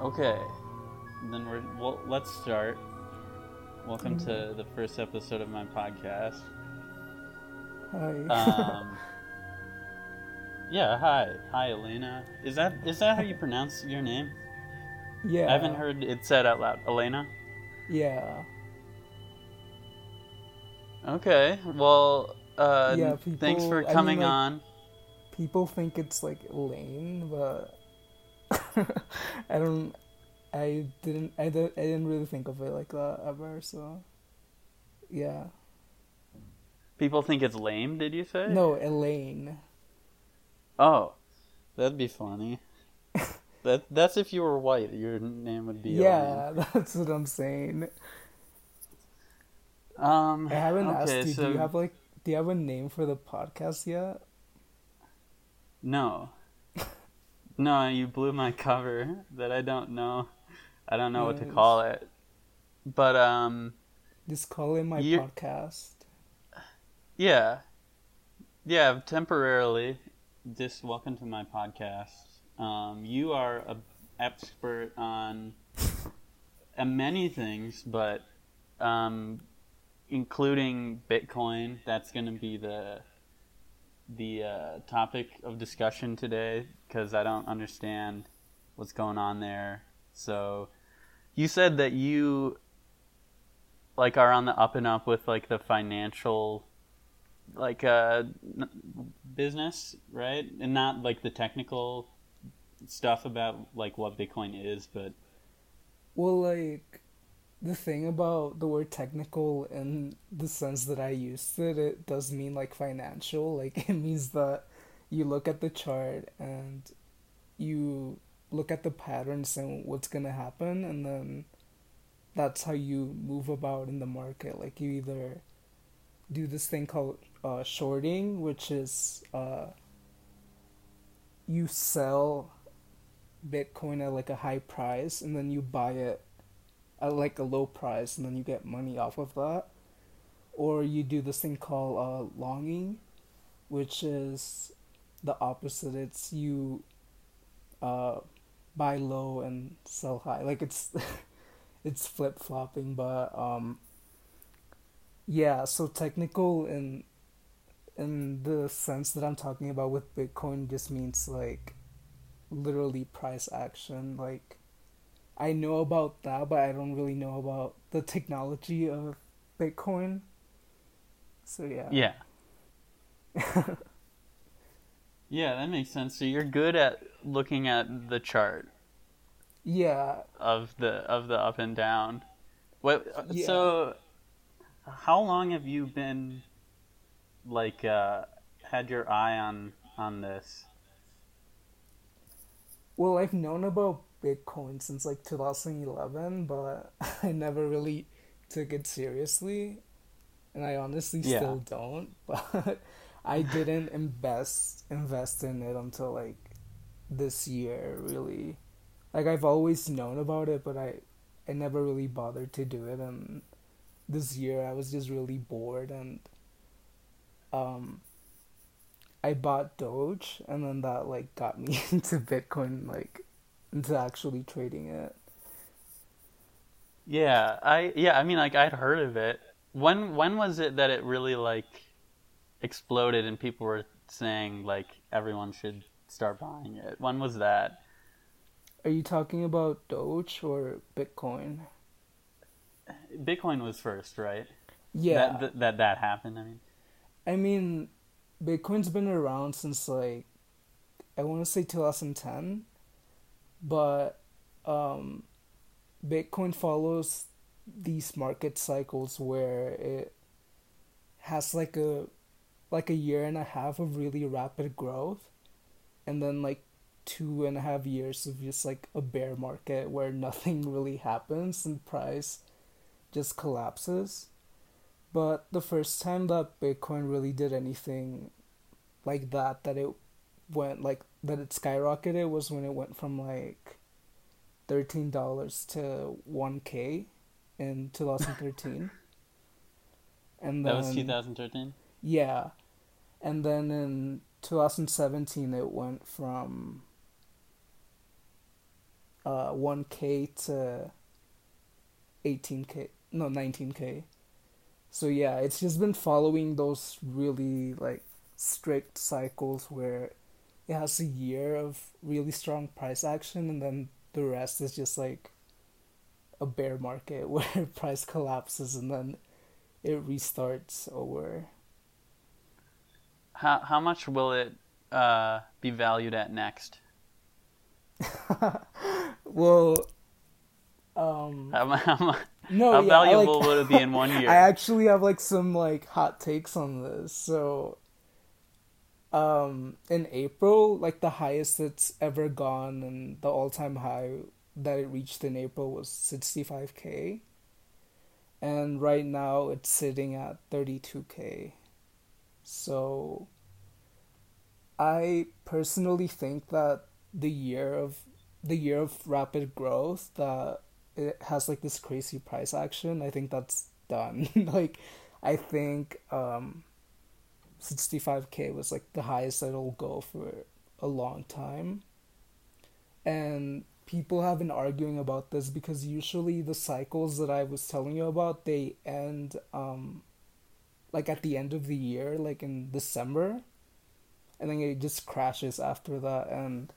Okay, then we're well. Let's start. Welcome to the first episode of my podcast. Hi. Um, yeah, hi, hi, Elena. Is that is that how you pronounce your name? yeah. I haven't heard it said out loud. Elena. Yeah. Okay. Well, uh, Yeah, thanks for people- I mean, coming like- on. People think it's like Elaine, but I don't. I didn't. I didn't. I didn't really think of it like that ever. So. Yeah. People think it's lame. Did you say? No, Elaine. Oh, that'd be funny. that that's if you were white. Your name would be. Elaine. Yeah, that's what I'm saying. Um. I haven't okay, asked you. So, Do you have like? Do you have a name for the podcast yet? No. No, you blew my cover that I don't know. I don't know what to call it. But um Just call it my You- podcast. yeah. Yeah, temporarily just welcome to my podcast. Um you are a expert on uh, many things, but um including Bitcoin, that's going to be the the uh, topic of discussion today because I don't understand what's going on there. So, you said that you like are on the up and up with like the financial like uh n- business, right? And not like the technical stuff about like what Bitcoin is, but Well, like the thing about the word technical in the sense that I used it, it does mean like financial. Like it means that you look at the chart and you look at the patterns and what's gonna happen, and then that's how you move about in the market. Like you either do this thing called uh, shorting, which is uh, you sell Bitcoin at like a high price and then you buy it at like a low price and then you get money off of that. Or you do this thing called uh, longing, which is the opposite. It's you uh, buy low and sell high. Like it's it's flip flopping, but um, yeah. So technical in in the sense that I'm talking about with Bitcoin just means like literally price action. Like, I know about that, but I don't really know about the technology of Bitcoin. So yeah. yeah. yeah, that makes sense. So you're good at looking at the chart Yeah. of the of the up and down. What Yeah. so how long have you been like uh had your eye on on this? Well, I've known about Bitcoin since like 2011, but I never really took it seriously. And I honestly Yeah. still don't, but I didn't invest invest in it until like this year, really. Like I've always known about it, but I I never really bothered to do it and this year I was just really bored and um I bought Doge and then that like got me into Bitcoin like into actually trading it. Yeah, I yeah, I mean like I'd heard of it. When when was it that it really like exploded and people were saying like everyone should start buying it? When was that? Are you talking about Doge or Bitcoin? Bitcoin was first, right? Yeah. That that that, that happened, I mean. I mean, Bitcoin's been around since like I want to say 2010, but um, Bitcoin follows these market cycles where it has like a like a year and a half of really rapid growth, and then like two and a half years of just like a bear market where nothing really happens and price just collapses. But the first time that Bitcoin really did anything like that, that it went like that it skyrocketed was when it went from like thirteen dollars to one K in two thousand thirteen. and That was 2013. yeah. And then in 2017 it went from uh 1k to 18k no 19k so yeah it's just been following those really like strict cycles where it has a year of really strong price action and then the rest is just like a bear market where price collapses and then it restarts over how how much will it uh, be valued at next well um how, how, no how yeah, valuable like, would it be in one year I actually have like some like hot takes on this. So um in April, like the highest it's ever gone and the all-time high that it reached in April was 65k. And right now it's sitting at 32k. So I personally think that the year of the year of rapid growth that it has like this crazy price action, I think that's done. like I think um 65k was like the highest that it'll go for a long time. And people have been arguing about this because usually the cycles that I was telling you about they end um like at the end of the year, like in December. And then it just crashes after that and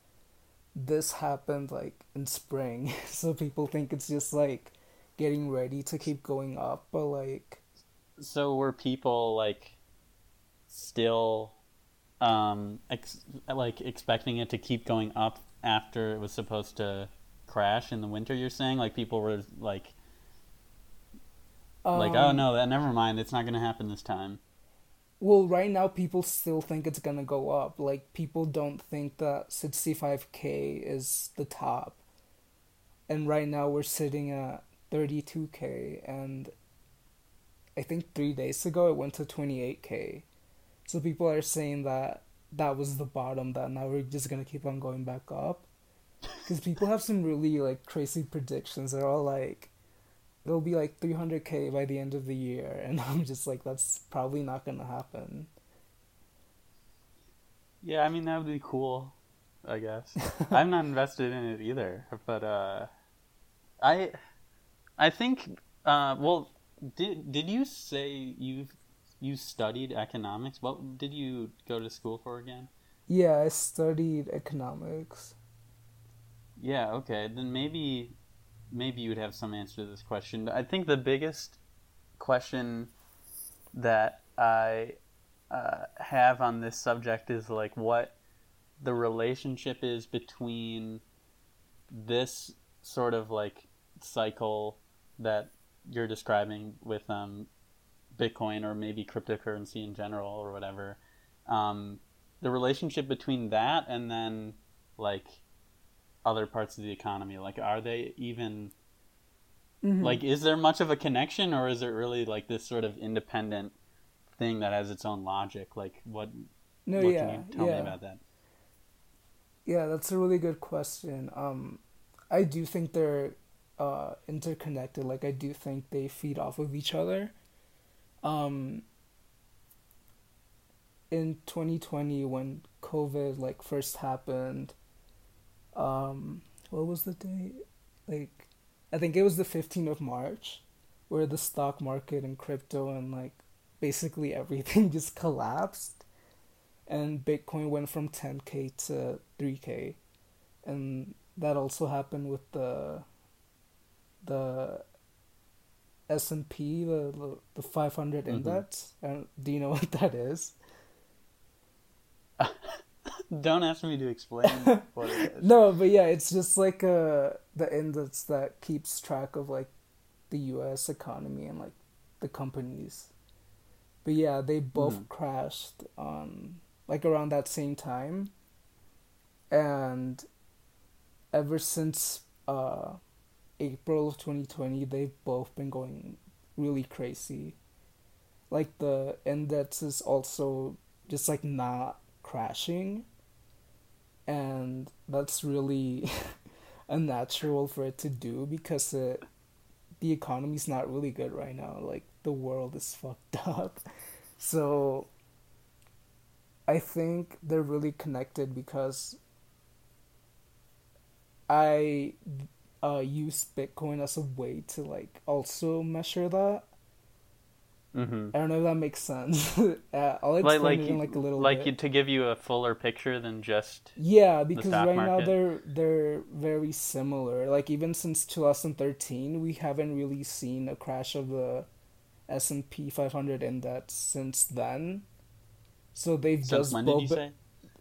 this happened like in spring. so people think it's just like getting ready to keep going up, but like so were people like still um ex- like expecting it to keep going up after it was supposed to crash in the winter you're saying? Like people were like um, like oh no that never mind it's not going to happen this time. Well right now people still think it's going to go up. Like people don't think that 65k is the top. And right now we're sitting at 32k and i think 3 days ago it went to 28k so people are saying that that was the bottom that now we're just going to keep on going back up. Because people have some really like crazy predictions. They're all like it'll be like 300k by the end of the year. And i'm just like that's probably not gonna happen. Yeah i mean that would be cool i guess. I'm not invested in it either but uh i i think uh well did did you say you you studied economics? What did you go to school for again? Yeah i studied economics. Yeah okay. Then maybe maybe you would have some answer to this question. I think the biggest question that I uh, have on this subject is like what the relationship is between this sort of like cycle that you're describing with um, Bitcoin or maybe cryptocurrency in general or whatever. Um, the relationship between that and then like other parts of the economy? Like, are they even mm-hmm. like? Is there much of a connection, or is it really like this sort of independent thing that has its own logic? Like, what? No, what yeah, can you tell yeah. me about that? Yeah, that's a really good question. Um, I do think they're uh, interconnected. Like, I do think they feed off of each other. Um, in 2020, when COVID like first happened, um what was the date like i think it was the 15th of march where the stock market and crypto and like basically everything just collapsed and bitcoin went from 10k to 3k and that also happened with the the S&P the the 500 mm-hmm. index and do you know what that is Don't ask me to explain what it is. No, but yeah, it's just like uh the index that keeps track of like the U.S. economy and like the companies. But yeah, they both mm. crashed on like around that same time, and ever since uh April of 2020, they've both been going really crazy. Like the index is also just like not crashing. And that's really unnatural for it to do because it, the economy's not really good right now. Like the world is fucked up. So i think they're really connected because I uh, use Bitcoin as a way to like also measure that. Mm-hmm. I don't know if that makes sense. uh, I'll explain Like like it in like a little like bit. you, to give you a fuller picture than just Yeah, because right now they're they're very similar. Like even since 2013, we haven't really seen a crash of the S&P 500 index since then. So they've since just when did you say?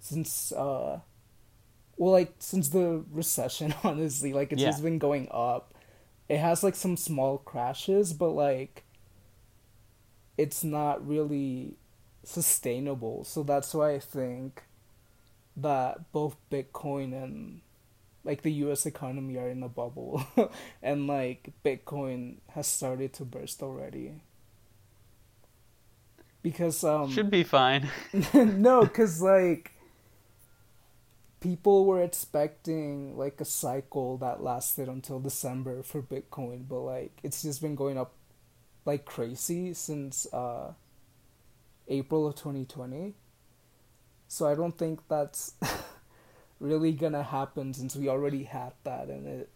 since uh well like since the recession honestly like it's Yeah. just been going up it has like some small crashes but like it's not really sustainable so that's why i think that both bitcoin and like the us economy are in a bubble and like bitcoin has started to burst already because um Should be fine. no, because like people were expecting like a cycle that lasted until December for Bitcoin, but like it's just been going up like crazy since uh April of 2020. So I don't think that's really gonna happen since we already had that and it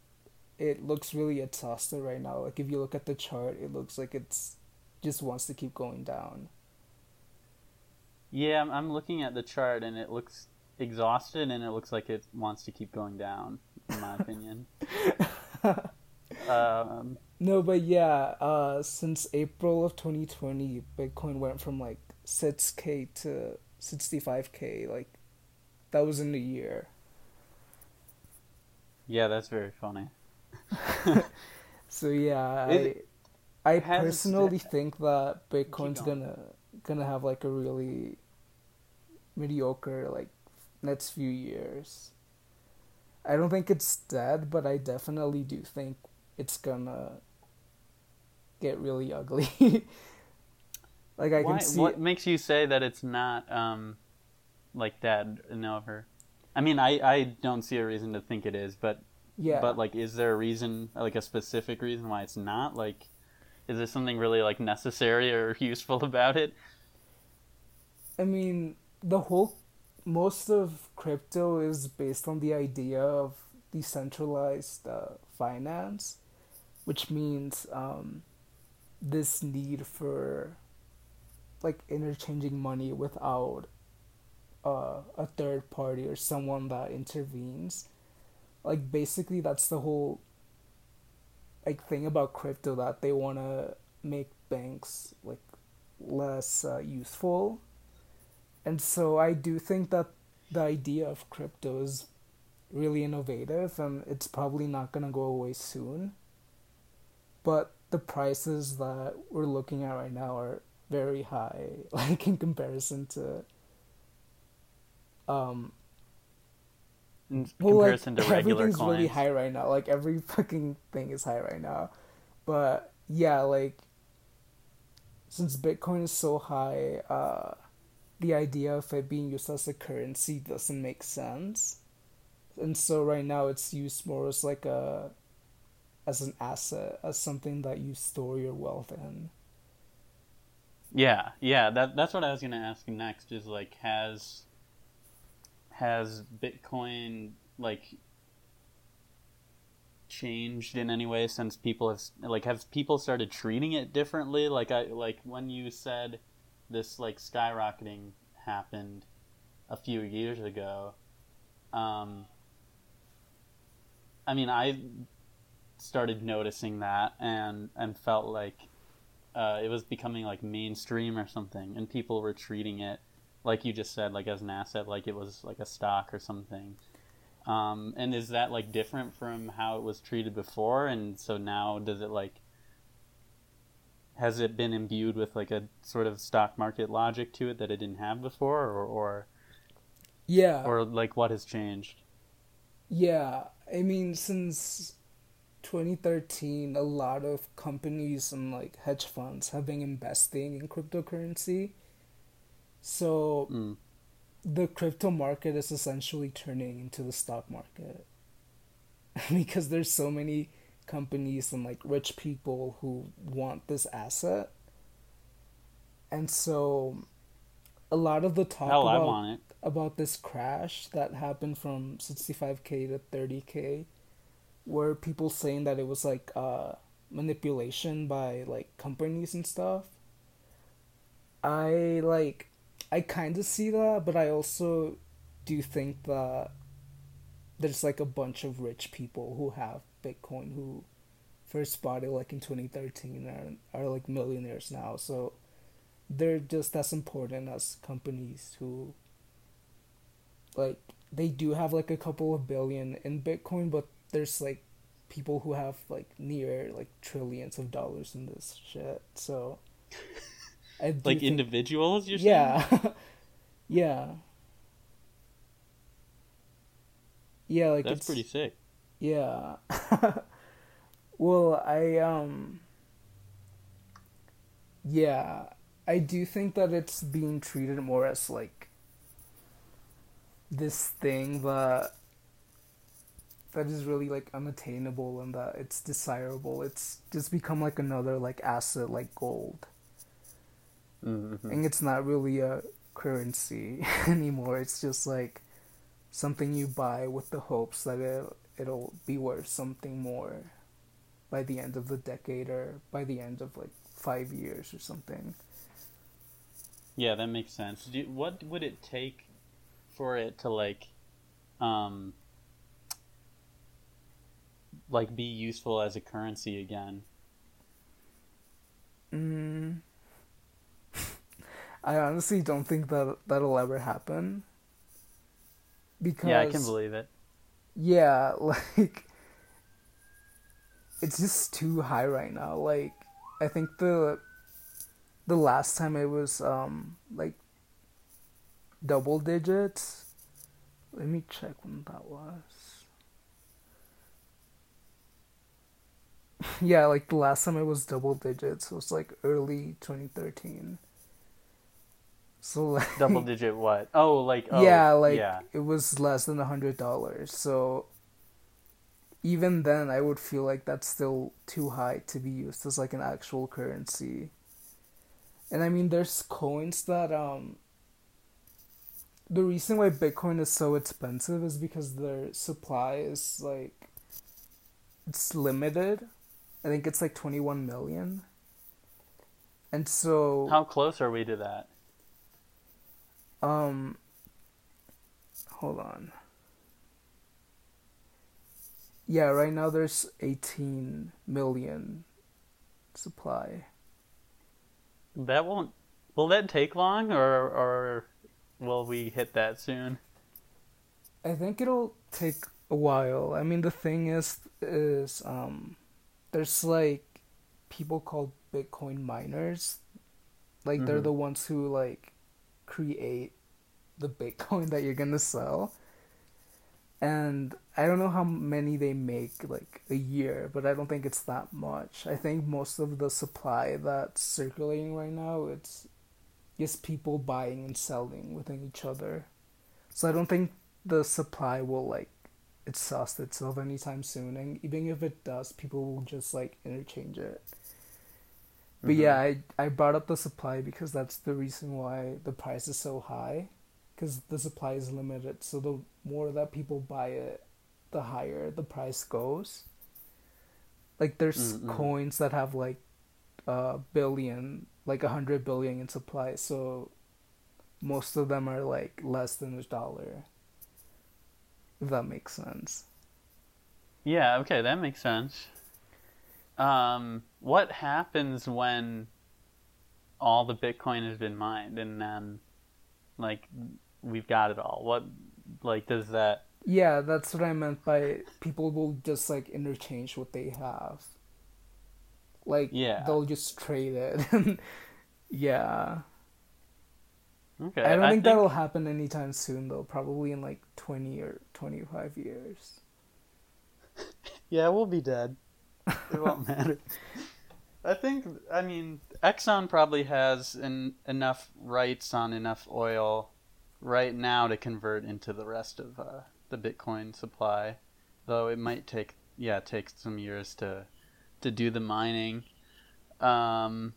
it looks really exhausted right now. Like if you look at the chart, it looks like it's just wants to keep going down. Yeah, I'm, I'm looking at the chart and it looks exhausted and it looks like it wants to keep going down, in my opinion. um, No, but yeah, uh, since April of 2020, Bitcoin went from like 6k to 65k. Like, that was in a year. yeah, that's very funny. So yeah, It I, I personally think that Bitcoin's gonna gonna have like a really mediocre like next few years. I don't think it's dead, but I definitely do think it's gonna get really ugly. like I Why, can see what makes you say that it's not um, like dead and over? I mean, I, I don't see a reason to think it is, but yeah. but like, is there a reason, like a specific reason why it's not? Like, is there something really like necessary or useful about it? I mean, the whole most of crypto is based on the idea of decentralized uh, finance, which means um, this need for like interchanging money without uh, a third party or someone that intervenes. Like basically, that's the whole like thing about crypto that they want to make banks like less uh, useful and so I do think that the idea of crypto is really innovative and it's probably not going to go away soon. But the prices that we're looking at right now are very high, like in comparison to um In well, comparison like, to regular everything's coins. really high right now. Like every fucking thing is high right now. But yeah, like since Bitcoin is so high, uh the idea of it being used as a currency doesn't make sense. And so right now it's used more as like a as an asset, as something that you store your wealth in. Yeah, yeah, that that's what I was gonna ask next. Is like has has Bitcoin like changed in any way since people have like have people started treating it differently? Like I like when you said this like skyrocketing happened a few years ago. Um, I mean, I started noticing that and and felt like uh, it was becoming like mainstream or something, and people were treating it like you just said, like as an asset, like it was like a stock or something. Um, and is that like different from how it was treated before? And so now, does it like has it been imbued with like a sort of stock market logic to it that it didn't have before, or or, Yeah. or like what has changed? Yeah, I mean, since 2013, a lot of companies and like hedge funds have been investing in cryptocurrency. So Mm. the crypto market is essentially turning into the stock market because there's so many companies and like rich people who want this asset. And so a lot of the talk Hell, about about this crash that happened from 65k to 30k were people saying that it was like uh, manipulation by like companies and stuff. I like, I kind of see that, but I also do think that there's like a bunch of rich people who have Bitcoin who first bought it like in 2013 and are like millionaires now. So they're just as important as companies who like they do have like a couple of billion in Bitcoin, but there's like people who have like near like trillions of dollars in this shit. So like think, individuals, you're yeah. yeah. Yeah, like That's pretty sick. Yeah. well, I um yeah, I do think that it's being treated more as like this thing that that is really like unattainable and that it's desirable. It's just become like another like asset like gold. Mm-hmm. And it's not really a currency anymore. It's just like something you buy with the hopes that it it'll be worth something more by the end of the decade or by the end of like 5 years or something. Yeah, that makes sense. Do, what would it take for it to like um like be useful as a currency again? Mm. I honestly don't think that that'll ever happen. Because Yeah, I can believe it. Yeah, like it's just too high right now. Like I think the the last time it was um like double digits. Let me check when that was. yeah, like the last time it was double digits was like early 2013. So like double digit what? Oh, like oh, yeah, like yeah. it was less than a hundred dollars. So even then, I would feel like that's still too high to be used as like an actual currency. And I mean, there's coins that um. The reason why Bitcoin is so expensive is because their supply is like. It's limited. I think it's like 21 million. And so. How close are we to that? Um, hold on. Yeah, right now there's 18 million supply. That won't. Will that take long, or or will we hit that soon? I think it'll take a while. I mean, the thing is, is um, there's like people called Bitcoin miners. Like mm-hmm. they're the ones who like create the Bitcoin that you're gonna sell. And I don't know how many they make like a year, but I don't think it's that much. I think most of the supply that's circulating right now it's just people buying and selling within each other. So I don't think the supply will like exhaust itself anytime soon and even if it does, people will just like interchange it. But mm-hmm. yeah, I I brought up the supply because that's the reason why the price is so high because the supply is limited. So the more that people buy it, the higher the price goes. Like there's mm coins that have like a billion, like a hundred billion in supply. So most of them are like less than a dollar. If that makes sense. Yeah. Okay, that makes sense. Um, what happens when all the Bitcoin has been mined and then, like, we've got it all. What like does that? Yeah, that's what I meant by people will just like interchange what they have. Like yeah. they'll just trade it. yeah. Okay. I don't I think, think that'll happen anytime soon though. Probably in like twenty or twenty five years. yeah, we'll be dead. It won't matter. I think I mean Exxon probably has an, enough rights on enough oil right now to convert into the rest of uh, the Bitcoin supply, though it might take yeah take some years to to do the mining. Um,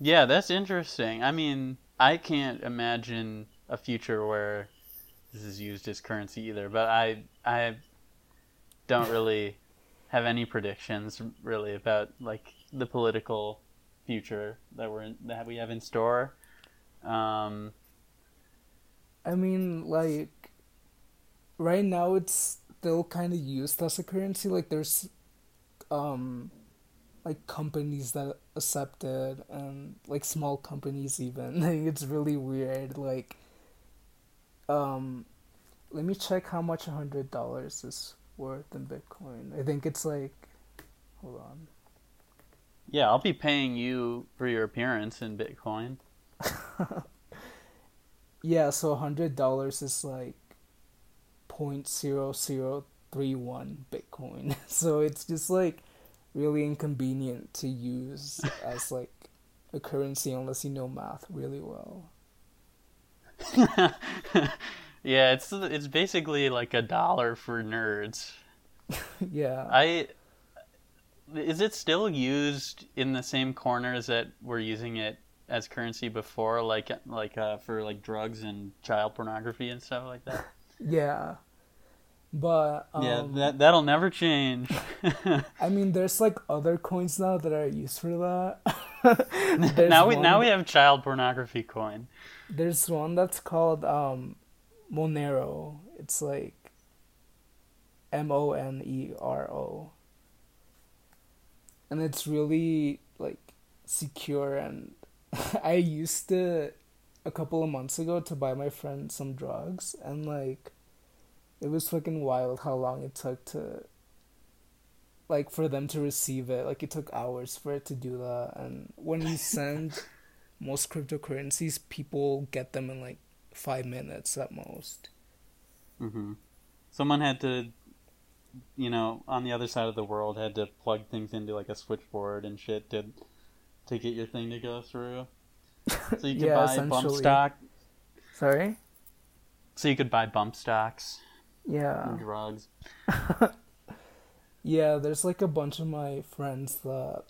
yeah, that's interesting. I mean, I can't imagine a future where this is used as currency either, but I I don't really have any predictions really about like the political future that we're in, that we have in store. Um, I mean, like, right now it's still kind of used as a currency. Like, there's, um, like companies that accept it and like small companies even. It's really weird. Like, um, let me check how much a hundred dollars is worth in Bitcoin. I think it's like, hold on. yeah, I'll be paying you for your appearance in Bitcoin. Yeah, so a hundred dollars is like point zero zero three one Bitcoin. So it's just like really inconvenient to use as like a currency unless you know math really well. Yeah, it's it's basically like a dollar for nerds. yeah. I is it still used in the same corners that we're using it as currency before, like like uh, for like drugs and child pornography and stuff like that? yeah. But um, yeah, that that'll never change. I mean, there's like other coins now that are used for that. Now we now we have child pornography coin. There's one that's called um, Monero. It's like M O N E R O. And it's really like secure and I used to a couple of months ago to buy my friend some drugs and like it was fucking wild how long it took to like for them to receive it. Like it took hours for it to do that and when you send most cryptocurrencies people get them in like five minutes at most hmm Someone had to, you know, on the other side of the world, had to plug things into like a switchboard and shit to to get your thing to go through. So you could Yeah, buy bump stock. sorry So you could buy bump stocks yeah drugs. yeah there's like a bunch of my friends that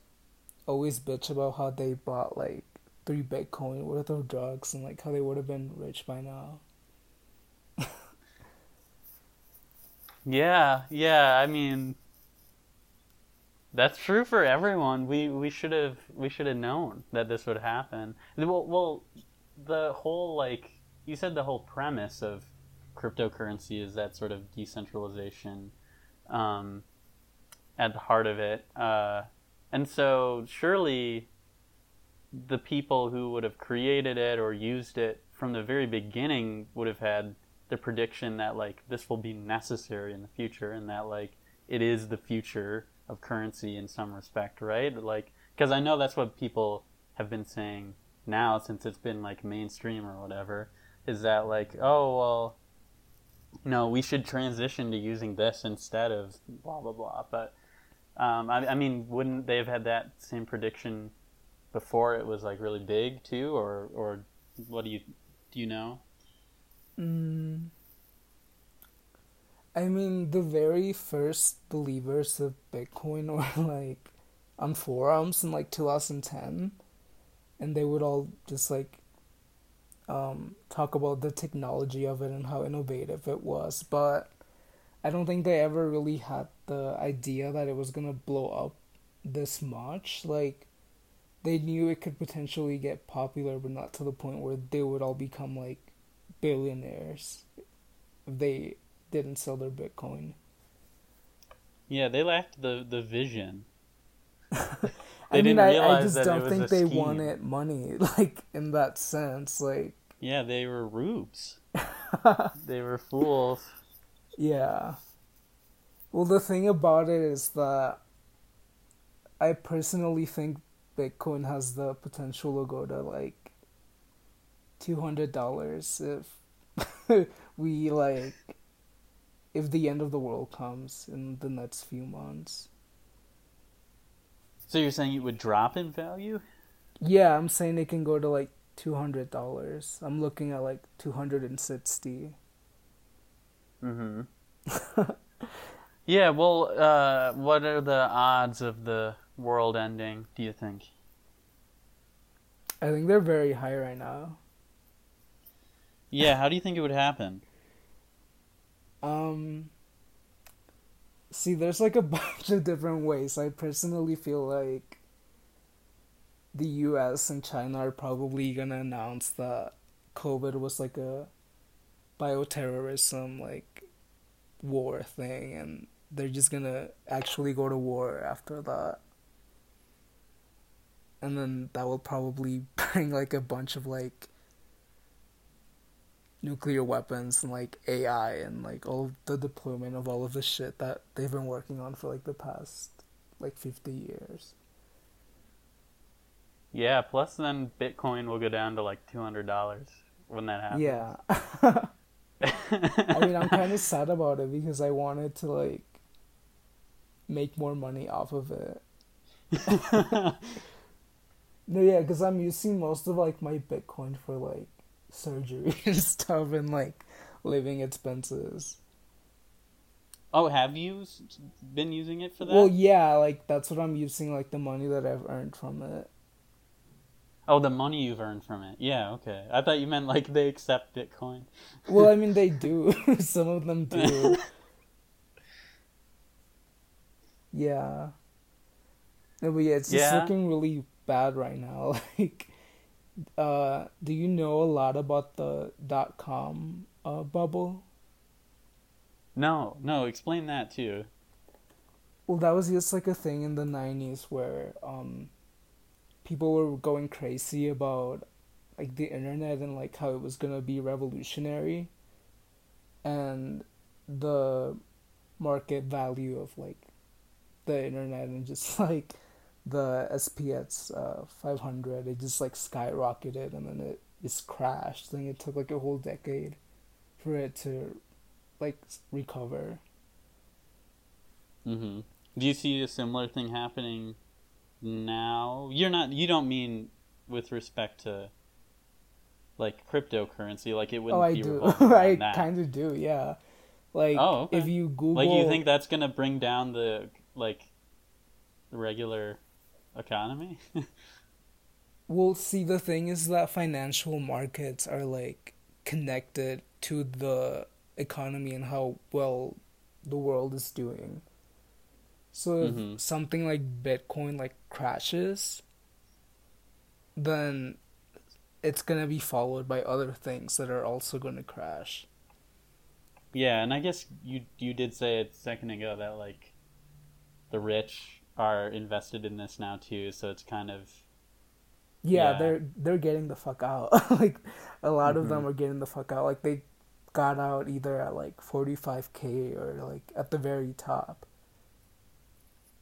always bitch about how they bought like three bitcoin worth of drugs and like how they would have been rich by now Yeah, yeah. I mean, that's true for everyone. We we should have we should have known that this would happen. Well, well, the whole like you said, the whole premise of cryptocurrency is that sort of decentralization um, at the heart of it, uh, and so surely the people who would have created it or used it from the very beginning would have had the prediction that like this will be necessary in the future and that like it is the future of currency in some respect right? Like because i know that's what people have been saying now since it's been like mainstream or whatever is that like oh well no we should transition to using this instead of blah blah blah. But um, I, I mean wouldn't they have had that same prediction before it was like really big too or or what do you do you know Mm. I mean, the very first believers of Bitcoin were like on forums in like 2010, and they would all just like um, talk about the technology of it and how innovative it was. But I don't think they ever really had the idea that it was gonna blow up this much. Like, they knew it could potentially get popular, but not to the point where they would all become like billionaires if they didn't sell their Bitcoin. Yeah, they lacked the the vision. I mean, I, I just don't think they scheme. wanted money, like in that sense. Like, Yeah, they were rubes. they were fools. yeah. Well, the thing about it is that I personally think Bitcoin has the potential to go to like two hundred dollars if we like if the end of the world comes in the next few months. So you're saying it would drop in value? Yeah, I'm saying it can go to like two hundred dollars. I'm looking at like two hundred and sixty. Mm-hmm. yeah. Well, uh, what are the odds of the world ending? Do you think? I think they're very high right now. Yeah. How do you think it would happen? Um See, there's like a bunch of different ways. I personally feel like the US and China are probably gonna announce that COVID was like a bioterrorism like war thing and they're just gonna actually go to war after that. And then that will probably bring like a bunch of like nuclear weapons and like AI and like all the deployment of all of the shit that they've been working on for like the past like 50 years. Yeah, plus then Bitcoin will go down to like $200 when that happens. Yeah. I mean, I'm kind of sad about it because I wanted to like make more money off of it. No, yeah, because I'm using most of like my Bitcoin for like surgery and stuff and like living expenses. Oh, have you been using it for that? Well, yeah, like that's what I'm using, like the money that I've earned from it. Oh, the money you've earned from it. Yeah, okay. I thought you meant like they accept Bitcoin. well, I mean they do. Some of them do. yeah. No, but yeah, it's just Yeah. looking really bad right now. Like, uh, do you know a lot about the dot com uh, bubble? No, no, explain that too. Well, that was just like a thing in the '90s where um, people were going crazy about like the internet and like how it was gonna be revolutionary, and the market value of like the internet and just like the SPX uh, 500, it just like skyrocketed and then it just crashed. I think it took like a whole decade for it to like recover. hmm Do you see a similar thing happening now? You're not. You don't mean with respect to like cryptocurrency, like it wouldn't Oh, I be do. I kind of do. Yeah. Like Oh, okay. if you Google, Like you think that's gonna bring down the like the regular economy? Well, see, the thing is that financial markets are like connected to the economy and how well the world is doing. So if Mhm. something like Bitcoin like crashes, then it's gonna be followed by other things that are also gonna crash. yeah, and I guess you you did say a second ago that like the rich are invested in this now too, so it's kind of Yeah, Yeah. they're they're getting the fuck out. like a lot of them Mhm. are getting the fuck out. Like they got out either at like 45k or like at the very top.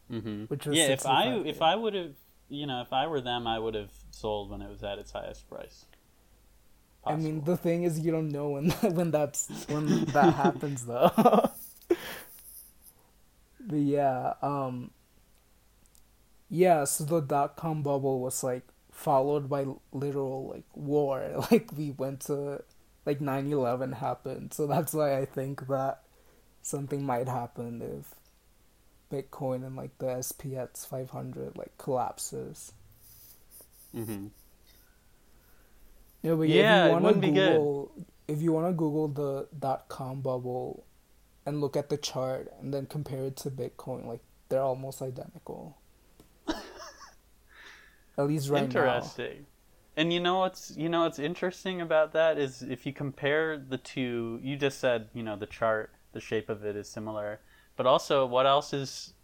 hmm Which was yeah. If I 65K. if I would have you know if I were them, I would have sold when it was at its highest price. I mean, the thing is, you don't know when when that's when that happens, though. but yeah, um, yeah. So the dot com bubble was like followed by literal like war. Like we went to like 9-11 happened, so that's why I think that something might happen if Bitcoin and like the SPX five hundred like collapses. Mhm. Yeah, but Yeah, if you want to wouldn't be good. Google, if you want to Google the dot com bubble, and look at the chart, and then compare it to Bitcoin, like they're almost identical. At least right Interesting. And you know what's you know what's interesting about that is if you compare the two, you just said you know the chart, the shape of it is similar, but also what else is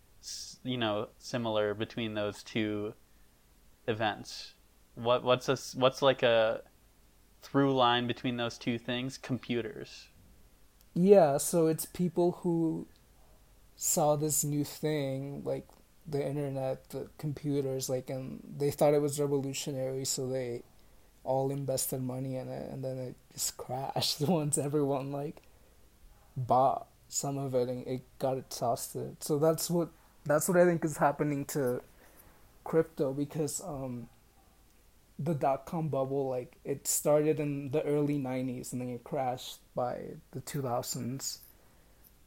you know similar between those two events? What what's a what's like a through line between those two things? Computers. Yeah, so it's people who saw this new thing, like the internet, the computers, like, and they thought it was revolutionary, so they all invested money in it, and then it just crashed once everyone like bought some of it and it got exhausted. So that's what that's what I think is happening to crypto because um the dot com bubble like it started in the early 90s and then it crashed by the 2000s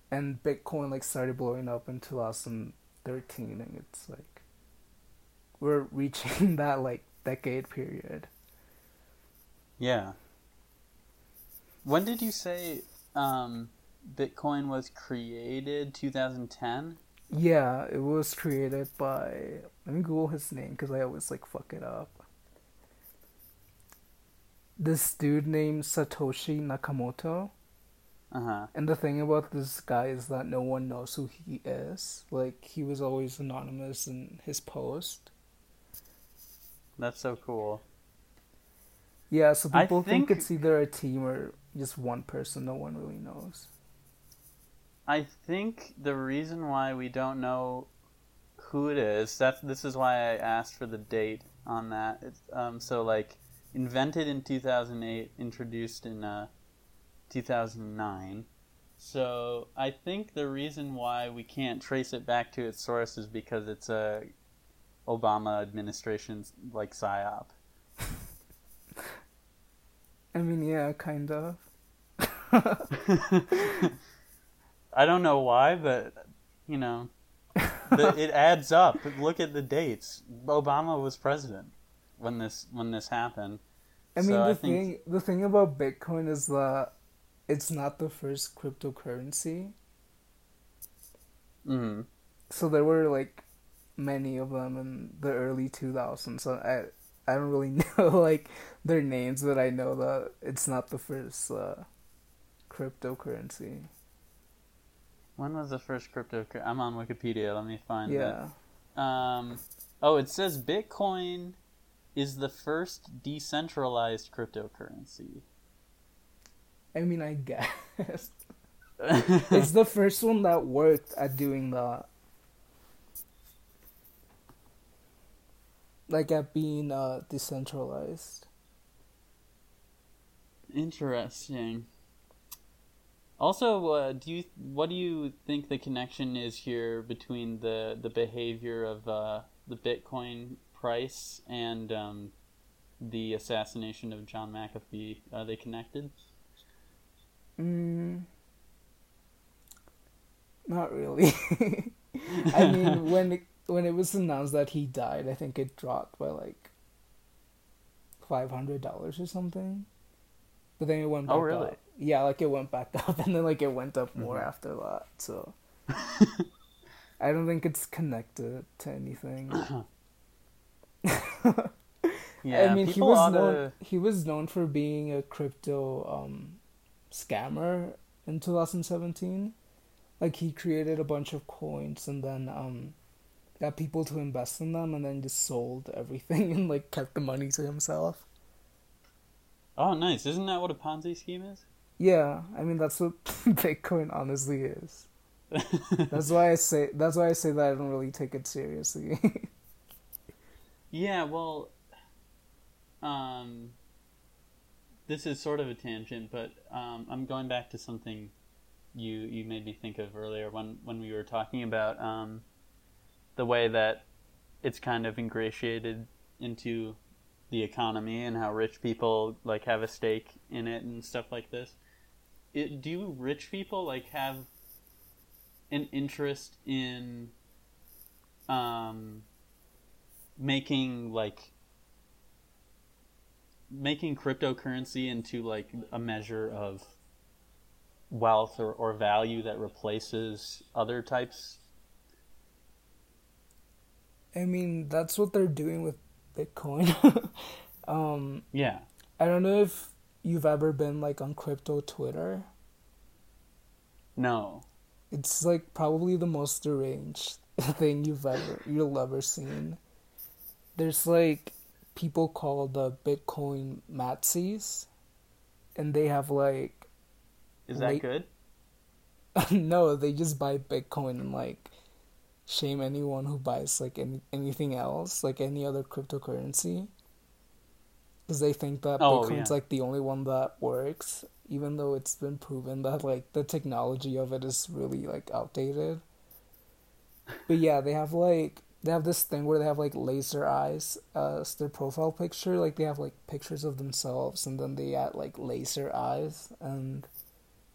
and bitcoin like started blowing up in 2013 and it's like we're reaching that like decade period Yeah. When did you say um Bitcoin was created 2010. Yeah, it was created by. Let me Google his name because I always like fuck it up. This dude named Satoshi Nakamoto. Uh huh. And the thing about this guy is that no one knows who he is. Like he was always anonymous in his post. That's so cool. Yeah, so people think... think- it's either a team or just one person. No one really knows. I think the reason why we don't know who it is that's this is why I asked for the date on that. It's, um, so like invented in 2008, introduced in uh, 2009. So I think the reason why we can't trace it back to its source is because it's a Obama administration's like psyop. I mean, yeah, kind of. I don't know why, but you know, the, it adds up. Look at the dates. Obama was president when this when this happened. I mean, So the I thing the thing about Bitcoin is that it's not the first cryptocurrency. Mm. So there were like many of them in the early 2000s. So I I don't really know like their names, but I know that it's not the first uh, cryptocurrency. When was the first crypto? I'm on Wikipedia. Let me find Yeah. that. Um, oh, it says Bitcoin is the first decentralized cryptocurrency. I mean, I guess it's the first one that worked at doing that. Like at being uh decentralized. Interesting. Also, uh, do you what do you think the connection is here between the the behavior of uh, the Bitcoin price and um, the assassination of John McAfee? Are they connected? Mm, not really. I mean, when it, when it was announced that he died, I think it dropped by like five hundred dollars or something. But then it went back Oh, really? up. Yeah, like it went back up, and then like it went up more Mhm. after that. So I don't think it's connected to anything. Yeah, I mean, he was known he was known for being a crypto um, scammer in 2017. Like he created a bunch of coins and then um, got people to invest in them, and then just sold everything and like kept the money to himself. Oh, nice! Isn't that what a Ponzi scheme is? Yeah, I mean that's what Bitcoin honestly is. That's why I say that's why I say that I don't really take it seriously. Yeah, well, um, this is sort of a tangent, but um, I'm going back to something you you made me think of earlier when when we were talking about um, the way that it's kind of ingratiated into the economy and how rich people like have a stake in it and stuff like this. It, do rich people like have an interest in um, making like making cryptocurrency into like a measure of wealth or, or value that replaces other types I mean that's what they're doing with Bitcoin. um, yeah I don't know if you've ever been like on crypto Twitter. no It's like probably the most deranged thing you've ever you'll ever seen. There's like people call the Bitcoin Matzies, and they have like is that Wait. good no, they just buy Bitcoin and like shame anyone who buys like any, anything else, like any other cryptocurrency. Because they think that Oh, Bitcoin's yeah. like the only one that works, even though it's been proven that like the technology of it is really like outdated. But yeah, they have like they have this thing where they have like laser eyes as their profile picture. Like they have like pictures of themselves and then they add like laser eyes and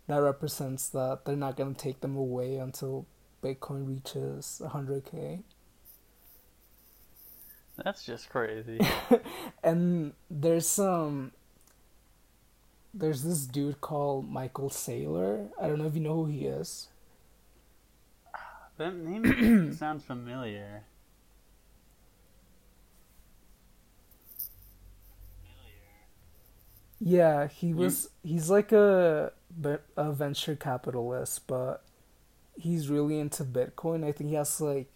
that represents that they're not gonna take them away until Bitcoin reaches 100k. that's just crazy And there's some there's this dude called Michael Saylor. I don't know if you know who he is. That name sounds familiar. Yeah, he was. He's like a a venture capitalist, but he's really into Bitcoin. I think he has like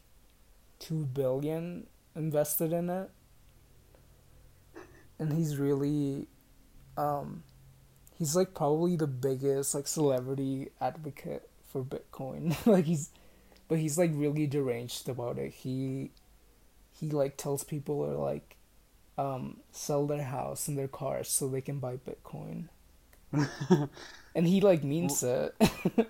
two billion invested in it, and he's really, um, he's like probably the biggest like celebrity advocate for Bitcoin. like he's, but he's like really deranged about it. He, he like tells people are like um, sell their house and their cars so they can buy Bitcoin. and he like means it.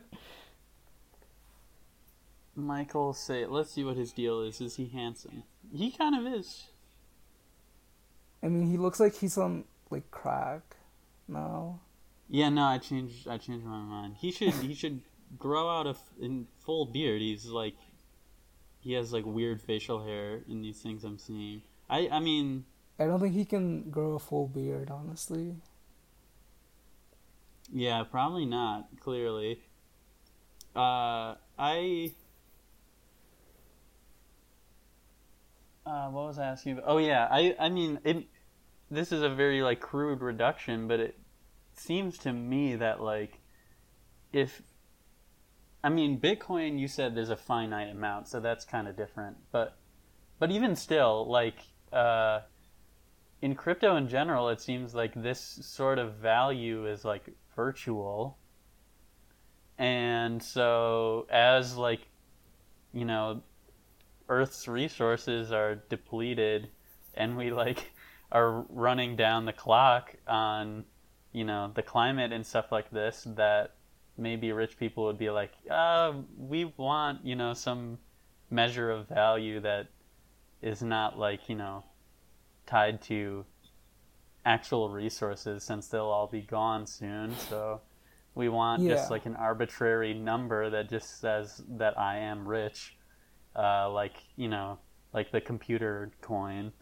Michael say let's see what his deal is. Is he handsome? He kind of is. I mean he looks like he's on like crack now. Yeah, no, I changed I changed my mind. He should he should grow out a f- in full beard. He's like he has like weird facial hair in these things I'm seeing. I I mean I don't think he can grow a full beard, honestly. Yeah, probably not. Clearly, uh, I. Uh, what was I asking? About? Oh yeah, I I mean it. This is a very like crude reduction, but it seems to me that like if I mean Bitcoin, you said there's a finite amount, so that's kind of different. But but even still, like uh, in crypto in general, it seems like this sort of value is like virtual. And so as like you know Earth's resources are depleted and we like are running down the clock on you know the climate and stuff like this that maybe rich people would be like uh, we want you know some measure of value that is not like you know tied to actual resources since they'll all be gone soon. So we want yeah. just like an arbitrary number that just says that I am rich, uh, like you know, like the computer coin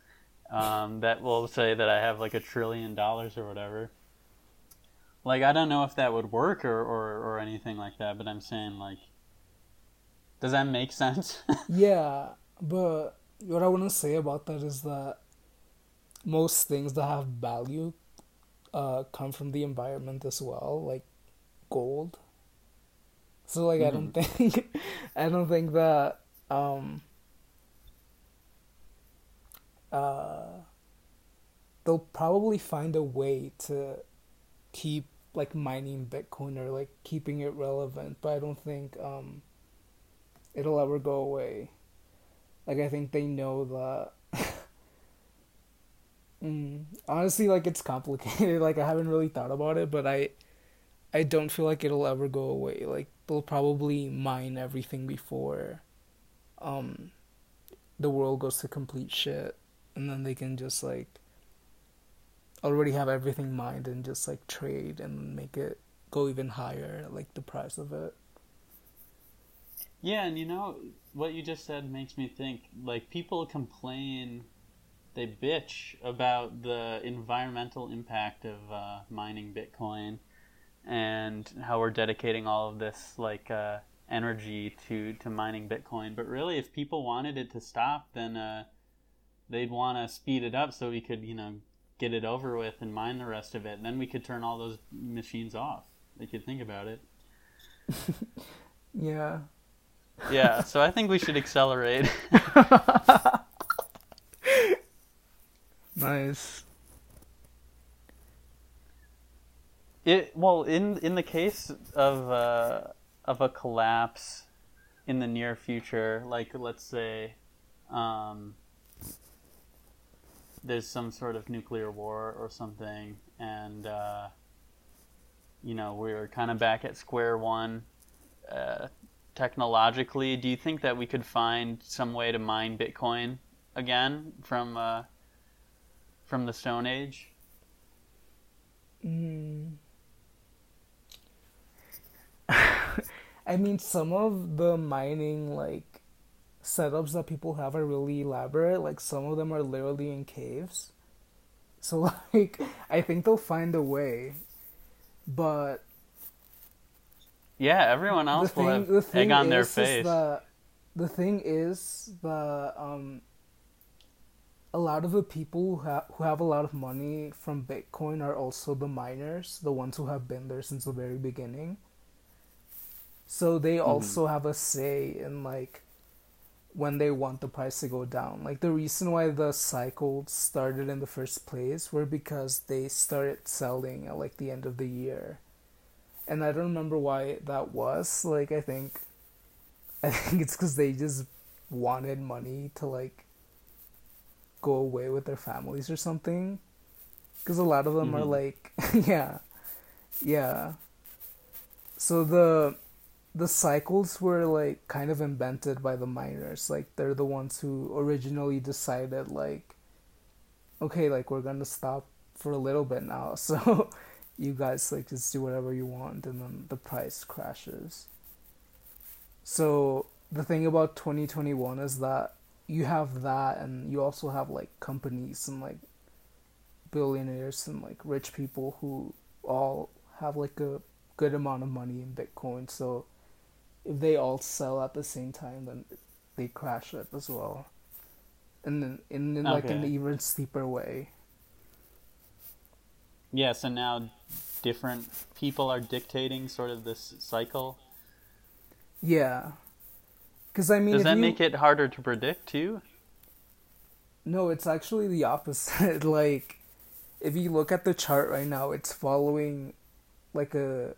um, that will say that I have like a trillion dollars or whatever. Like I don't know if that would work or, or, or anything like that, but I'm saying like, does that make sense? yeah, but what I want to say about that is that most things that have value uh, come from the environment as well, like gold. So like mm-hmm. I don't mm-hmm. think I don't think that um uh they'll probably find a way to keep like mining Bitcoin or like keeping it relevant, but I don't think um it'll ever go away. Like I think they know that Mm, honestly, like it's complicated. like I haven't really thought about it, but I, I don't feel like it'll ever go away. Like they'll probably mine everything before, um, the world goes to complete shit, and then they can just like already have everything mined and just like trade and make it go even higher, like the price of it. Yeah, and you know what you just said makes me think. Like people complain they bitch about the environmental impact of uh, mining Bitcoin and how we're dedicating all of this like uh, energy to to mining Bitcoin. But really, if people wanted it to stop, then uh, they'd want to speed it up so we could you know get it over with and mine the rest of it. And then we could turn all those machines off. They could think about it. yeah. Yeah. So I think we should accelerate. Nice. It well in in the case of uh, of a collapse in the near future, like let's say um, there's some sort of nuclear war or something, and uh, you know we're kind of back at square one uh, technologically. Do you think that we could find some way to mine Bitcoin again from uh, from the Stone Age? Mm. I mean, some of the mining like setups that people have are really elaborate. Like some of them are literally in caves. So like, I think they'll find a way. but Yeah, everyone the else will thing, have the thing egg on their is, is face. that the thing is the um, a lot of the people who have who have a lot of money from Bitcoin are also the miners, the ones who have been there since the very beginning. So they mm-hmm. also have a say in like when they want the price to go down. Like the reason why the cycle started in the first place were because they started selling at like the end of the year. And I don't remember why that was. Like I think I think it's cuz they just wanted money to like go away with their families or something. Cuz a lot of them are Mhm. like yeah. Yeah. So the the cycles were like kind of invented by the miners. Like they're the ones who originally decided like okay, like we're going to stop for a little bit now. So you guys like just do whatever you want and then the price crashes. So the thing about 2021 is that you have that and you also have like companies and like billionaires and like rich people who all have like a good amount of money in Bitcoin. So if they all sell at the same time, then they crash it as well. And then in, in like an even steeper way. Yeah, so now different people are dictating sort of this cycle. Yeah. Cuz I mean Does that you, make it harder to predict too? No, it's actually the opposite. like, if you look at the chart right now, it's following like a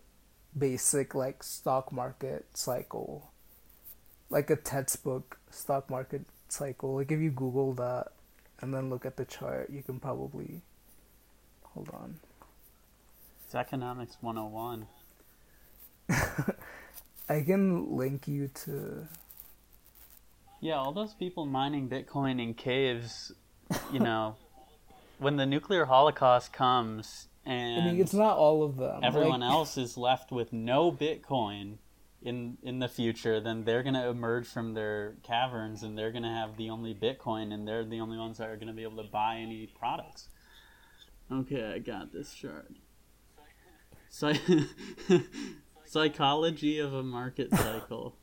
basic like stock market cycle, like a textbook stock market cycle. Like, if you Google that and then look at the chart, you can probably hold on. It's economics 101. I can link you to. Yeah, all those people mining Bitcoin in caves, you know, when the nuclear holocaust comes and I mean, it's not all of them. everyone like, else is left with no Bitcoin in in the future, then they're gonna emerge from their caverns and they're gonna have the only Bitcoin and they're the only ones that are gonna be able to buy any products. Okay, I got this chart. Psy- Psychology of a market cycle.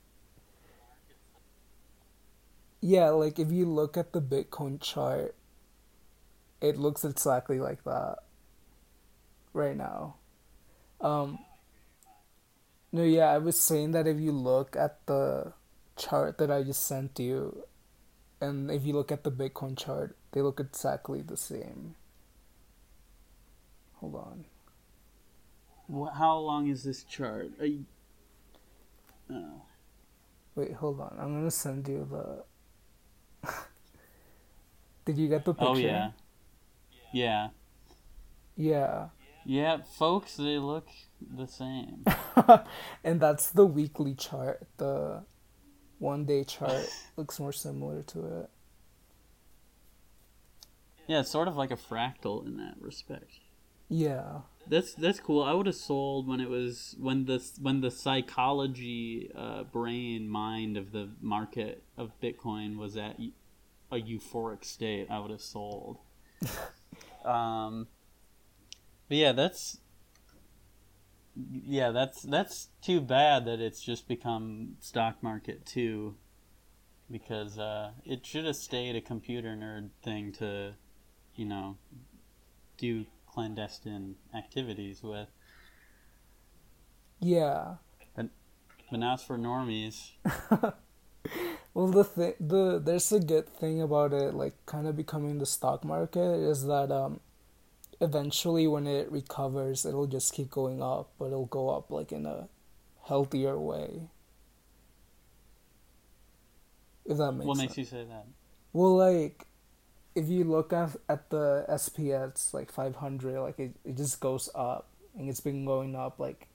Yeah, like if you look at the Bitcoin chart, it looks exactly like that right now. Um No, yeah, I was saying that if you look at the chart that I just sent you and if you look at the Bitcoin chart, they look exactly the same. Hold on. How long is this chart? Are you... Oh. Wait, hold on. I'm gonna send you the Did you get the oh, picture? oh yeah, yeah, Yeah. yeah, folks. They look the same. and that's the weekly chart. The one day chart looks more similar to it. Yeah, it's sort of like a fractal in that respect. Yeah. That's that's cool. I would have sold when it was when the when the psychology, uh, brain, mind of the market of Bitcoin was at a euphoric state. I would have sold. um, but yeah, that's yeah, that's that's too bad that it's just become stock market too, because uh, it should have stayed a computer nerd thing to, you know, do clandestine activities with. Yeah. But now it's for normies. Well, the thing, the there's a good thing about it, like kind of becoming the stock market, is that um, eventually when it recovers, it'll just keep going up, but it'll go up like in a healthier way. If that makes What sense. makes you say that? Well, like, if you look at at the S&P's like 500, like it, it just goes up, and it's been going up. Like,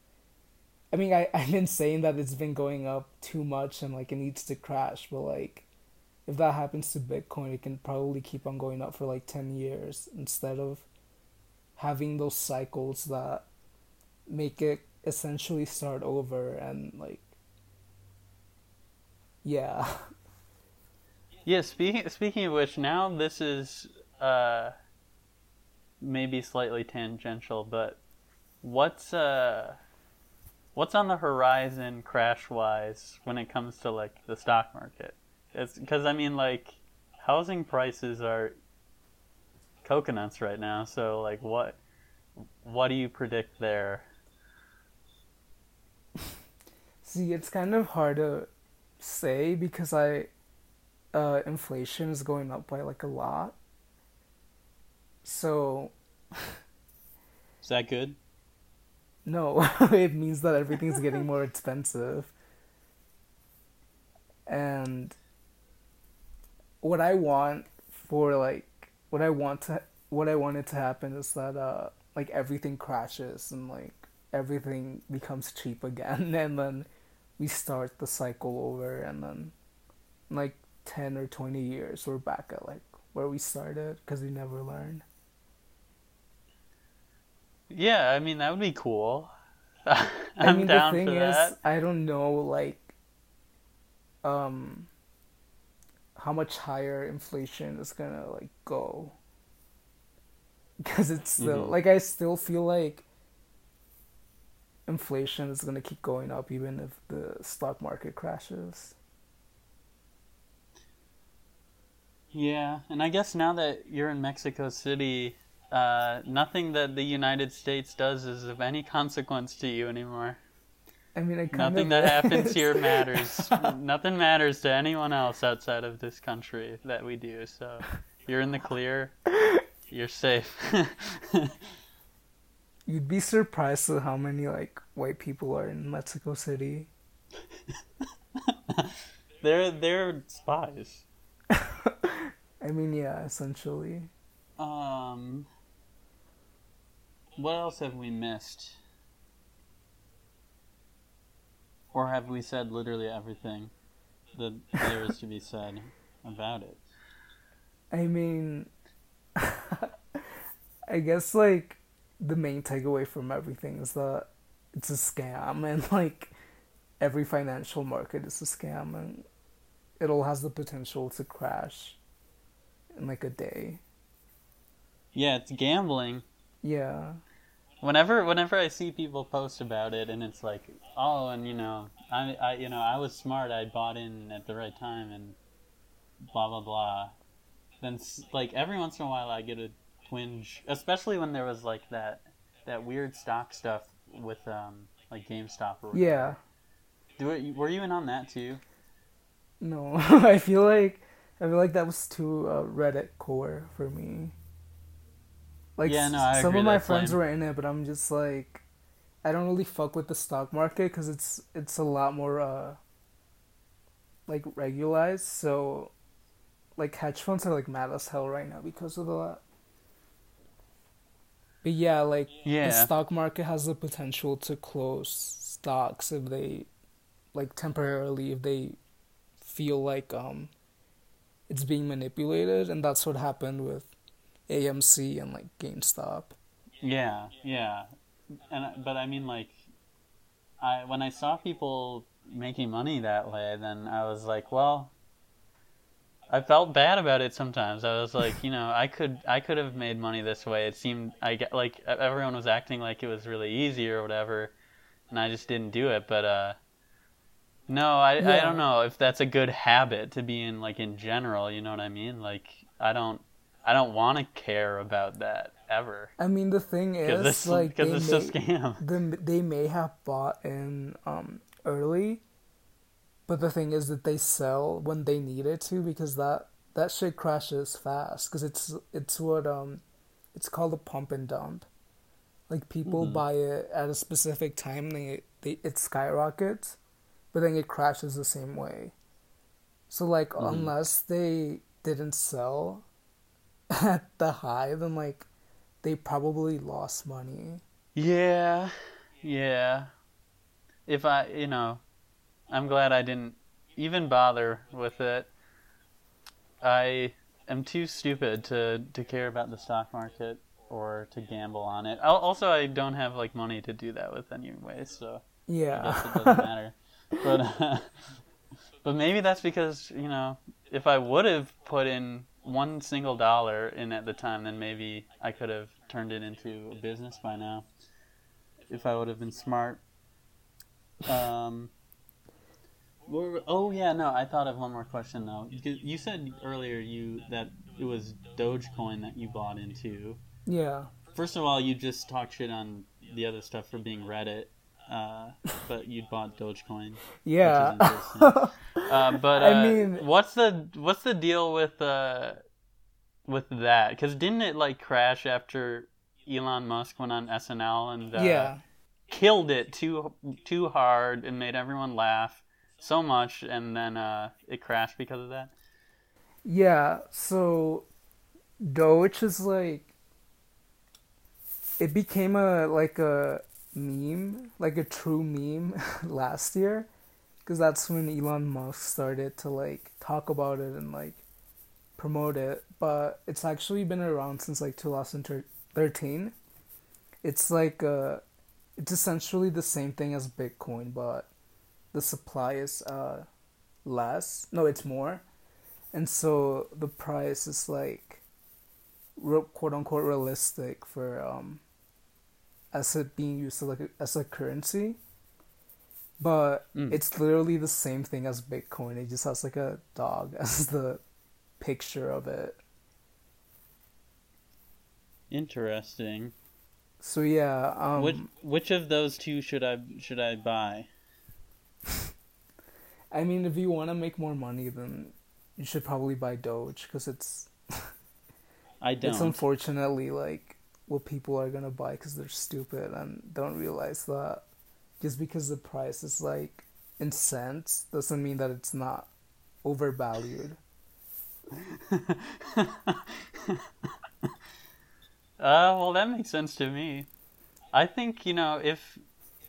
I mean, I I've been saying that it's been going up too much, and like it needs to crash. But like, if that happens to Bitcoin, it can probably keep on going up for like 10 years instead of having those cycles that make it essentially start over and like, yeah. Yeah, speaking speaking of which, now this is uh, maybe slightly tangential, but what's uh what's on the horizon crash wise when it comes to like the stock market? Because I mean like housing prices are coconuts right now. So like what what do you predict there? See, it's kind of hard to say because I uh, inflation is going up by like a lot. So Is that good? no, it means that everything's getting more expensive. And what I want for like what I want to what I wanted to happen is that uh like everything crashes and like everything becomes cheap again and then we start the cycle over and then like 10 or 20 years we're back at like where we started because we never learn Yeah, I mean that would be cool. I'm i mean the thing for is i don't know like um how much higher inflation is gonna like go because it's still Mhm. like i still feel like inflation is gonna keep going up even if the stock market crashes Yeah, and I guess now that you're in Mexico City, uh, nothing that the United States does is of any consequence to you anymore. i mean i Nothing that happens here matters. Nothing matters to anyone else outside of this country that we do. So you're in the clear. You're safe. you'd be surprised at how many like white people are in mexico city they're they're spies. I mean yeah essentially Um, what else have we missed? Or have we said literally everything that there is to be said about it? I mean, I guess like the main takeaway from everything is that it's a scam and like every financial market is a scam and it all has the potential to crash in like a day. Yeah, it's gambling. Yeah. Whenever whenever I see people post about it and it's like, oh, and you know, I, I you know, I was smart. I bought in at the right time and blah blah blah. Then like every once in a while I get a twinge, especially when there was like that that weird stock stuff with um like GameStop or whatever. Yeah. Do it, were you in on that too? No, I feel like I feel like that was too uh, Reddit core for me. Like Yeah, no, I some of my friends were in it, but I'm just like, I don't really fuck with the stock market because it's it's a lot more uh like regularized. So, like hedge funds are like mad as hell right now because of that. But yeah, like the stock market has the potential to close stocks if they like temporarily if they feel like um it's being manipulated and that's what happened with AMC and like GameStop. Yeah, yeah, and but I mean like, I when I saw people making money that way, then I was like, well, I felt bad about it sometimes. I was like, you know, I could I could have made money this way. It seemed I get like everyone was acting like it was really easy or whatever, and I just didn't do it. But uh, no, I I don't know if that's a good habit to be in like in general. You know what I mean? Like I don't I don't want to care about that ever. I mean the thing Because is it's, like cause they it's may, a scam. the, they may have bought in um early but the thing is that they sell when they need it to because that that shit crashes fast because it's it's what um it's called a pump and dump like people Mhm. buy it at a specific time and they, they it skyrockets but then it crashes the same way so like Mhm. unless they didn't sell at the high then like they probably lost money Yeah, yeah. If I, you know, I'm glad I didn't even bother with it. I am too stupid to to care about the stock market or to gamble on it. Al- Also, I don't have like money to do that with anyway, so I yeah guess it doesn't matter. But uh, but maybe that's because you know if I would have put in one single dollar in at the time, then maybe I could have turned it into a business by now. if I would have been smart. Um. Oh yeah, no. I thought of one more question though. You you said earlier you that it was Dogecoin that you bought into. Yeah. First of all, you just talked shit on the other stuff for being Reddit, uh, but you bought Dogecoin. Yeah. Uh, but uh, I mean- what's the what's the deal with uh with that? Because didn't it like crash after Elon Musk went on SNL and uh, yeah. killed it too too hard and made everyone laugh so much, and then uh, it crashed because of that? Yeah, so Doge is like it became a like a meme, like a true meme last year cuz that's when Elon Musk started to like talk about it and like promote it, but it's actually been around since like 2013. It's like uh it's essentially the same thing as Bitcoin, but the supply is uh less. No, it's more and so the price is like quote unquote realistic for um as it being used to like a, as a currency but Mm. it's literally the same thing as bitcoin it just has like a dog as the picture of it Interesting. so yeah um which which of those two should I should I buy? i mean if you want to make more money then you should probably buy doge because it's I don't. It's unfortunately like what people are gonna buy because they're stupid and don't realize that just because the price is like in cents doesn't mean that it's not overvalued. Uh, well, that makes sense to me. I think you know if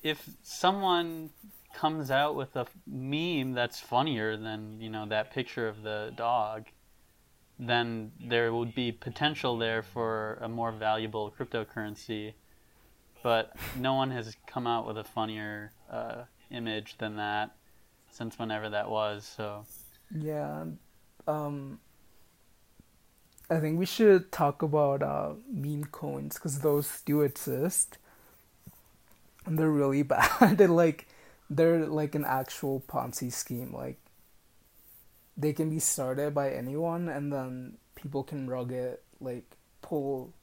if someone comes out with a meme that's funnier than you know that picture of the dog, then there would be potential there for a more valuable cryptocurrency. But no one has come out with a funnier uh, image than that since whenever that was. So Yeah, um, I think we should talk about uh, meme coins because those do exist, and they're really bad. they're like they're like an actual Ponzi scheme. Like they can be started by anyone, and then people can rug it, like pull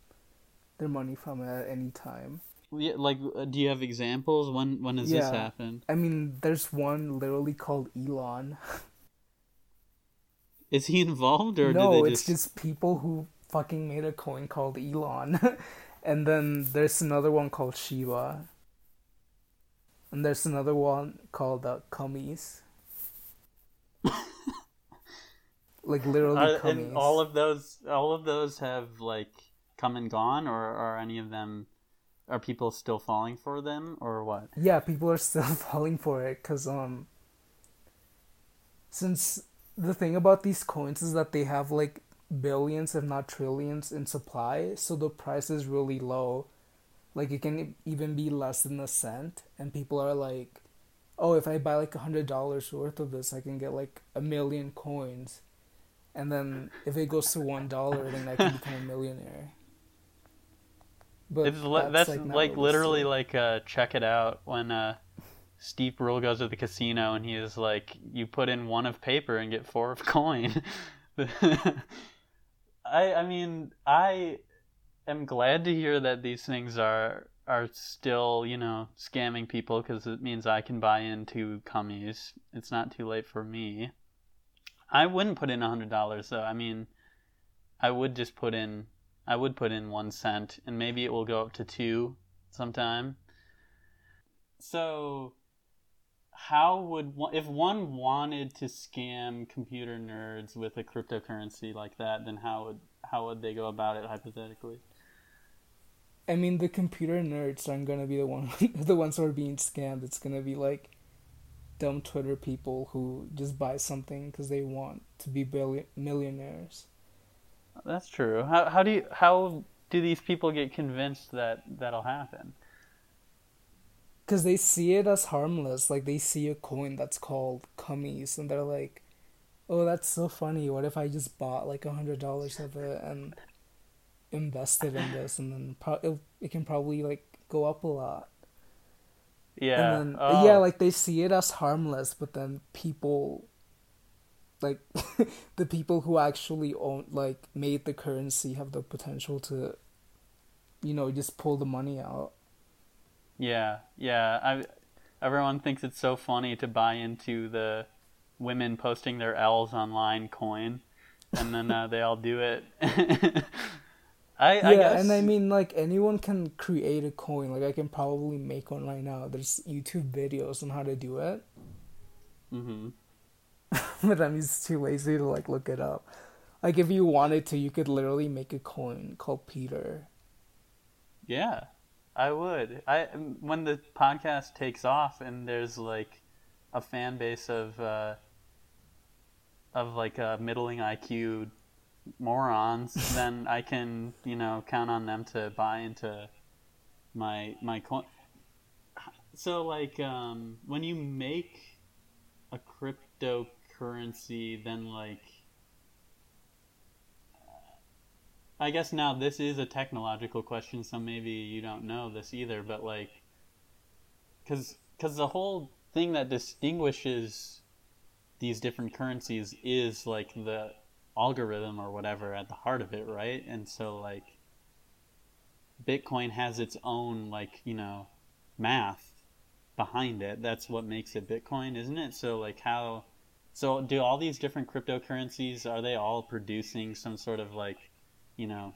their money from it at any time. yeah, like, uh, do you have examples? When when has this happened? I mean, there's one literally called Elon. Is he involved or no, it's just people who fucking made a coin called Elon. and then there's another one called Shiba. And there's another one called uh, Cummies. like literally Are, and all of those, all of those have like come and gone, or are any of them? Are people still falling for them, or what? yeah, people are still falling for it because um since the thing about these coins is that they have like billions if not trillions in supply, so the price is really low. Like it can even be less than a cent and people are like, "Oh, if I buy like a $100 worth of this, I can get like a million coins." And then if it goes to $1, then I can become a millionaire. But It's li- that's, like, not literally like uh, check it out when uh, Steve Brule goes to the casino and he is like, you put in one of paper and get four of coin. I I mean I am glad to hear that these things are are still you know scamming people because it means I can buy into cummies. It's not too late for me. I wouldn't put in a hundred dollars though. I mean, I would just put in I would put in one cent, and maybe it will go up to two sometime. So, how would if one wanted to scam computer nerds with a cryptocurrency like that, then how would how would they go about it hypothetically? I mean, the computer nerds aren't gonna be the one, the ones who are being scammed. It's gonna be like dumb Twitter people who just buy something because they want to be billion millionaires. Oh, that's true. How how do you how do these people get convinced that that'll happen? Because they see it as harmless. Like they see a coin that's called cummies, and they're like, "Oh, that's so funny. What if I just bought like a hundred dollars of it and invested in this, and then pro- it, it can probably like go up a lot." Yeah. And then, oh. yeah, like they see it as harmless, but then people, like the people who actually own, like made the currency, have the potential to, you know, just pull the money out. Yeah, yeah. I, everyone thinks it's so funny to buy into the women posting their L's online coin, and then uh, they all do it. I, yeah, I guess, and I mean, like anyone can create a coin. Like I can probably make one right now. There's YouTube videos on how to do it, hmm but I'm just too lazy to like look it up. Like if you wanted to, you could literally make a coin called Peter. Yeah, I would. I when the podcast takes off and there's like a fan base of uh, of like a middling IQ morons, then I can you know count on them to buy into my my coin. So like um, when you make a cryptocurrency, then like I guess now this is a technological question, so maybe you don't know this either, but like, because because the whole thing that distinguishes these different currencies is like the algorithm or whatever at the heart of it, right? And so like, Bitcoin has its own like you know math behind it. That's what makes it Bitcoin, isn't it? So like how. So do all these different cryptocurrencies are they all producing some sort of like you know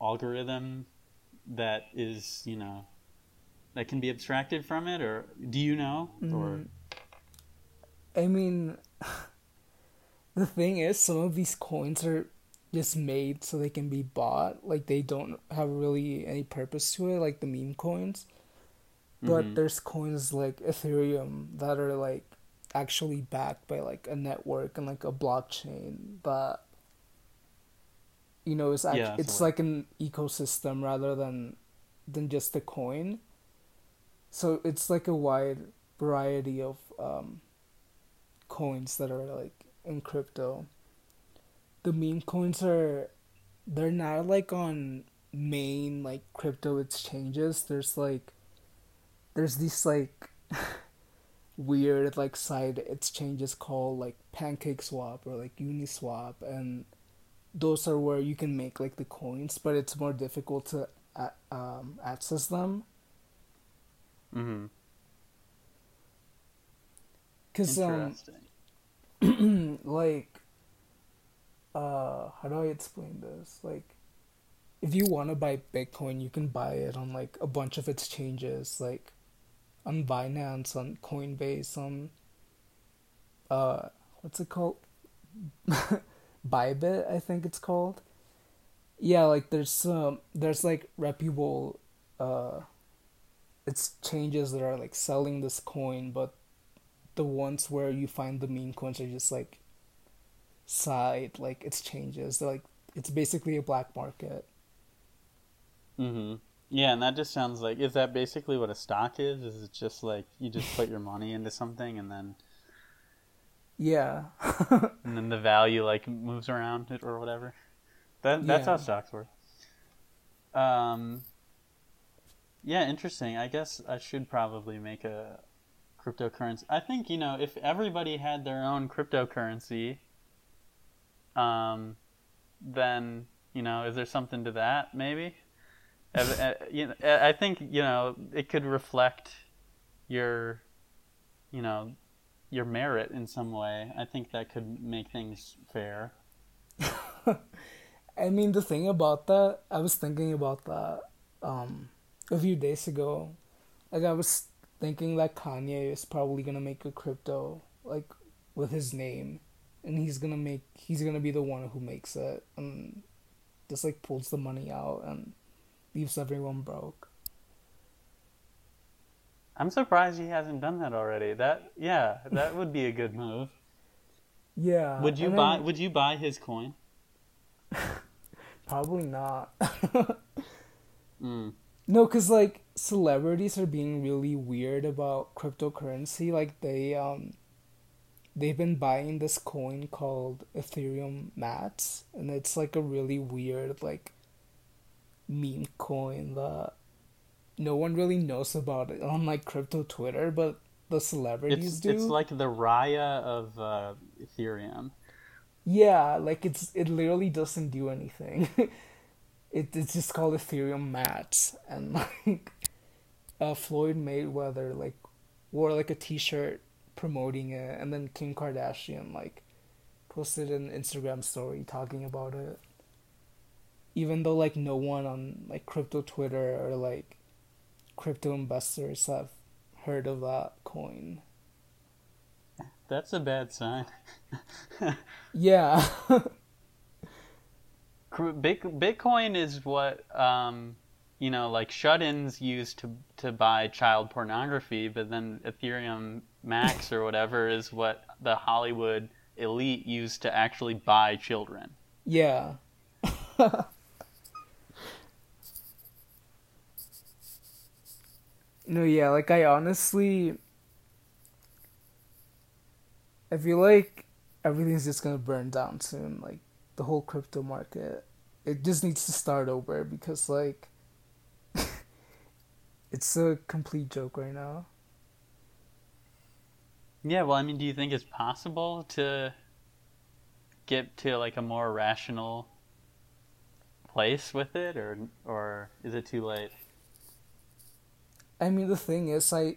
algorithm that is you know that can be abstracted from it or do you know or mm. I mean, the thing is, some of these coins are just made so they can be bought. Like they don't have really any purpose to it, like the meme coins. But Mhm. there's coins like Ethereum that are like actually backed by like a network and like a blockchain that you know is act- Yeah, it's like an ecosystem rather than than just a coin. So it's like a wide variety of um, coins that are like in crypto. The meme coins are they're not like on main like crypto exchanges. There's like there's these like weird like side exchanges called like Pancake Swap or like Uniswap and those are where you can make like the coins, but it's more difficult to uh, um, access them mm-hmm. because um like uh how do I explain this? Like if you want to buy Bitcoin, you can buy it on like a bunch of exchanges like on Binance, on Coinbase, on uh what's it called? Bybit, I think it's called. Yeah, like there's um there's like reputable uh exchanges that are like selling this coin, but the ones where you find the meme coins are just like side like exchanges. They're like it's basically a black market. mm-hmm. yeah and that just sounds like is that basically what a stock is is it just like you just put your money into something and then Yeah. and then the value like moves around it or whatever that that's how stocks work um yeah interesting i guess i should probably make a cryptocurrency. I think you know if everybody had their own cryptocurrency um then you know is there something to that maybe? Uh, you know, i think you know it could reflect your you know your merit in some way. I think that could make things fair. I mean the thing about that, I was thinking about that um a few days ago. Like I was thinking that Kanye is probably gonna make a crypto like with his name and he's gonna make he's gonna be the one who makes it and just like pulls the money out and leaves everyone broke. I'm surprised he hasn't done that already. That yeah, that would be a good move. Yeah. Would you buy then- would you buy his coin? Probably not. Mm. No, because like celebrities are being really weird about cryptocurrency. Like they um they've been buying this coin called Ethereum Max, and it's like a really weird like meme coin that no one really knows about it on like crypto Twitter, but the celebrities It's do. it's like the Raya of uh, Ethereum. Yeah, like it's it literally doesn't do anything. it it's just called Ethereum Max and like uh Floyd Mayweather like wore like a t-shirt promoting it and then Kim Kardashian like posted an Instagram story talking about it. Even though like no one on like crypto Twitter or like crypto investors have heard of that coin. That's a bad sign. Yeah. Bitcoin is what um, you know, like shut-ins used to to buy child pornography, but then Ethereum Max or whatever is what the Hollywood elite used to actually buy children. Yeah. no, yeah, like I honestly I feel like everything's just gonna burn down soon, like the whole crypto market. It just needs to start over because like it's a complete joke right now. Yeah, well, I mean, do you think it's possible to get to like a more rational place with it, or or is it too late? I mean, the thing is, I,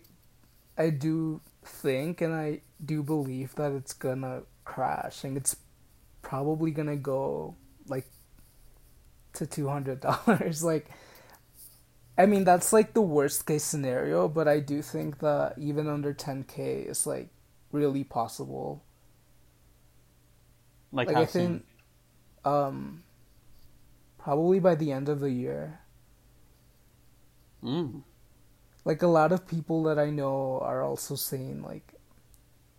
I do think and I do believe that it's gonna crash and it's probably gonna go like to two hundred dollars. like, I mean, that's like the worst case scenario, but I do think that even under ten k is like really possible. Like, Like I soon? think, um, probably by the end of the year. Mm. like a lot of people that I know are also saying like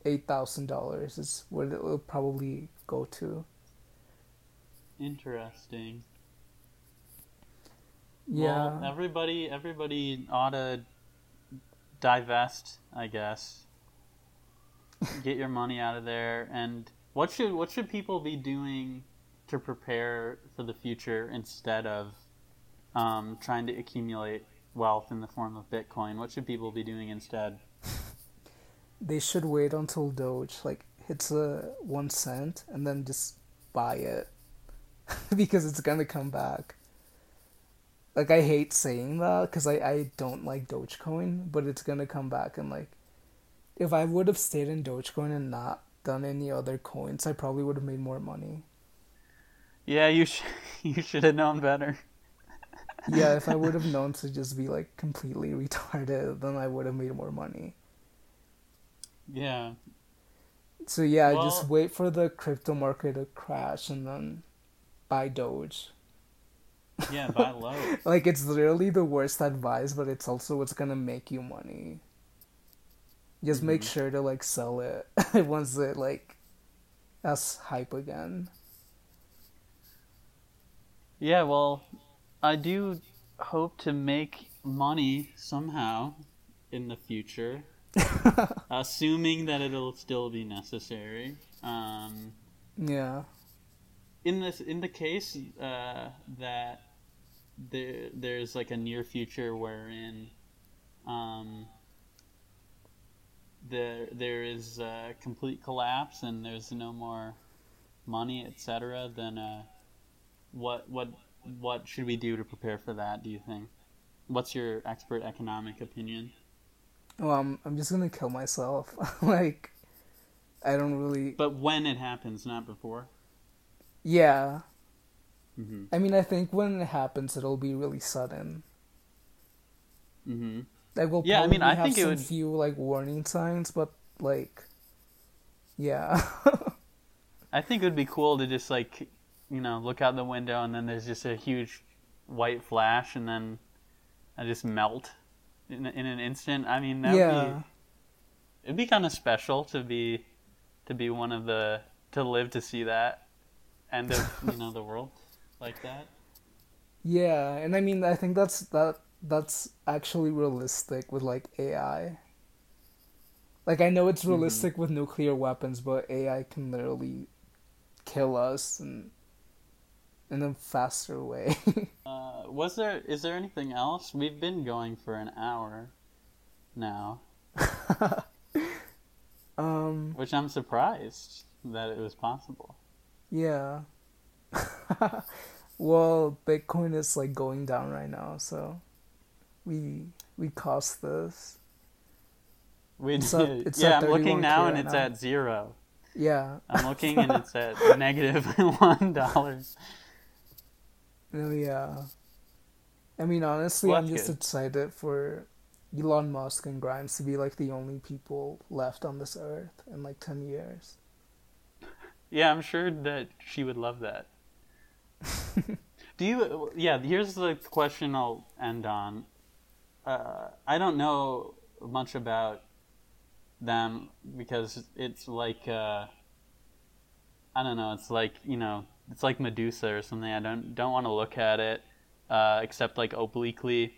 eight thousand dollars is what it will probably go to. Interesting. Yeah, Well, everybody, everybody ought to divest, I guess. Get your money out of there, and what should what should people be doing to prepare for the future instead of um, trying to accumulate wealth in the form of Bitcoin? What should people be doing instead? they should wait until Doge like hits a one cent and then just buy it because it's gonna come back. Like I hate saying that because I I don't like Dogecoin, but it's gonna come back and like if I would have stayed in Dogecoin and not done any other coins, I probably would have made more money. Yeah, you sh- you should have known better. yeah, if I would have known to just be like completely retarded, then I would have made more money. Yeah, So yeah, Well- just wait for the crypto market to crash and then buy Doge. Yeah, buy low. Like it's literally the worst advice, but it's also what's gonna make you money. Just make Mhm. sure to like sell it once it like has hype again. Yeah, well, I do hope to make money somehow in the future, assuming that it'll still be necessary. Um, Yeah. in this, in the case uh, that there there's like a near future wherein um, there there is a complete collapse and there's no more money, etc. Then uh, what what what should we do to prepare for that? Do you think? What's your expert economic opinion? Well, I'm I'm just gonna kill myself. like, I don't really. But when it happens, not before. Yeah. Hmm I mean, I think when it happens, it'll be really sudden. hmm Like we'll Yeah, I probably mean, I have think it some would- few like warning signs, but like, yeah, I think it would be cool to just like, you know, look out the window and then there's just a huge white flash and then I just melt in, in an instant. I mean, that would yeah, be it'd be kind of special to be to be one of the to live to see that end of you know the world like that. yeah. And I mean, I think that's that that's actually realistic with like AI. Like I know Mm-hmm. it's realistic with nuclear weapons, but AI can literally kill us, and in a faster way. Uh, was there? Is there anything else? We've been going for an hour now, um, which I'm surprised that it was possible. yeah. well, Bitcoin is like going down right now, so we we cost this. We It's did. at- it's yeah, I'm looking now and it's now. at zero. Yeah. I'm looking and it's at negative one dollars. No, yeah. I mean, honestly, Well, I'm just good. excited for Elon Musk and Grimes to be like the only people left on this earth in like 10 years. Yeah, I'm sure that she would love that. Do you? Yeah, here's the question I'll end on. Uh, I don't know much about them because it's like uh, I don't know. It's like you know, it's like Medusa or something. I don't don't want to look at it uh, except like obliquely.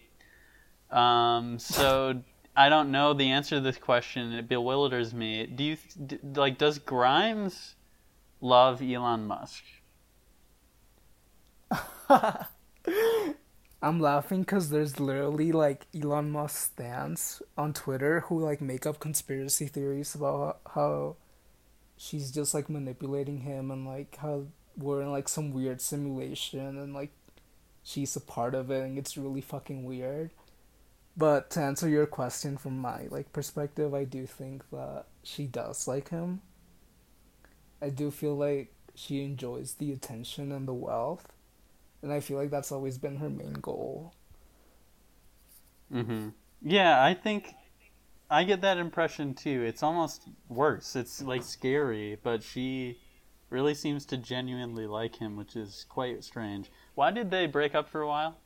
Um, so I don't know the answer to this question. It bewilders me. Do you like? Does Grimes love Elon Musk? I'm laughing because there's literally like Elon Musk stands on Twitter who like make up conspiracy theories about how she's just like manipulating him and like how we're in like some weird simulation and like she's a part of it and it's really fucking weird. But to answer your question from my like perspective, I do think that she does like him. I do feel like she enjoys the attention and the wealth and I feel like that's always been her main goal. Mm-hmm. Yeah, I think I get that impression too. It's almost worse. It's like scary, but she really seems to genuinely like him, which is quite strange. Why did they break up for a while?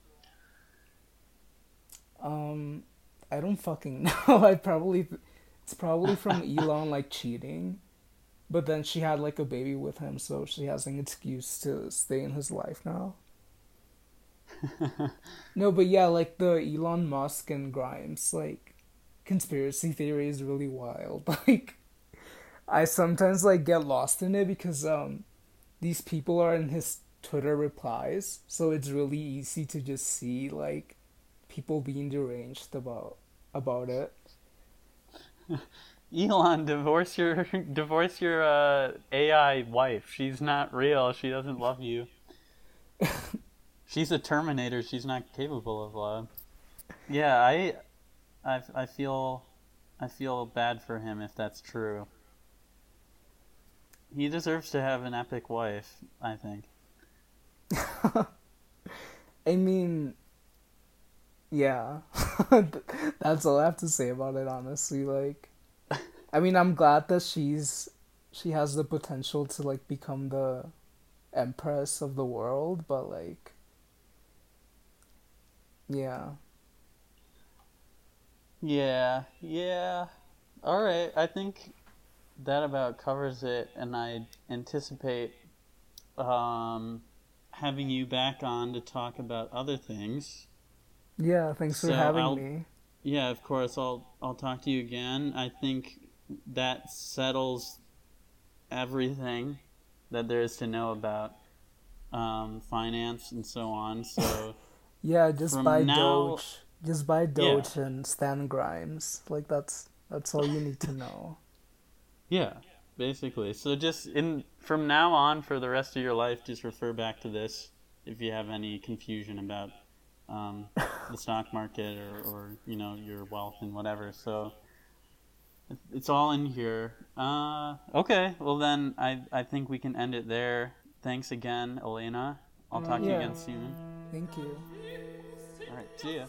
Um, I don't fucking know. I probably it's probably from Elon like cheating, but then she had like a baby with him, so she has an excuse to stay in his life now. No, but yeah, like the Elon Musk and Grimes like conspiracy theory is really wild. Like I sometimes like get lost in it because um these people are in his Twitter replies, so it's really easy to just see like people being deranged about about it. Elon, divorce your divorce your uh, AI wife. She's not real. She doesn't love you. She's a Terminator. She's not capable of love. Yeah, I, I, I feel, I feel bad for him if that's true. He deserves to have an epic wife. I think. I mean, yeah, that's all I have to say about it. Honestly, like, I mean, I'm glad that she's she has the potential to like become the empress of the world, but like, yeah, Yeah, yeah. All right, I think that about covers it, and I anticipate um, having you back on to talk about other things. yeah. Thanks for having I'll- me. Yeah, of course. I'll I'll talk to you again. I think that settles everything that there is to know about um, finance and so on. So Yeah, just from buy now- Doge. Just buy Doge and Stan Grimes. Like that's that's all you need to know. yeah, basically. So just in from now on for the rest of your life, just refer back to this if you have any confusion about um, the stock market or, or you know your wealth and whatever. So it's all in here. Uh, okay, well then I I think we can end it there. Thanks again, Elena. I'll talk to you again soon. Thank you. See ya.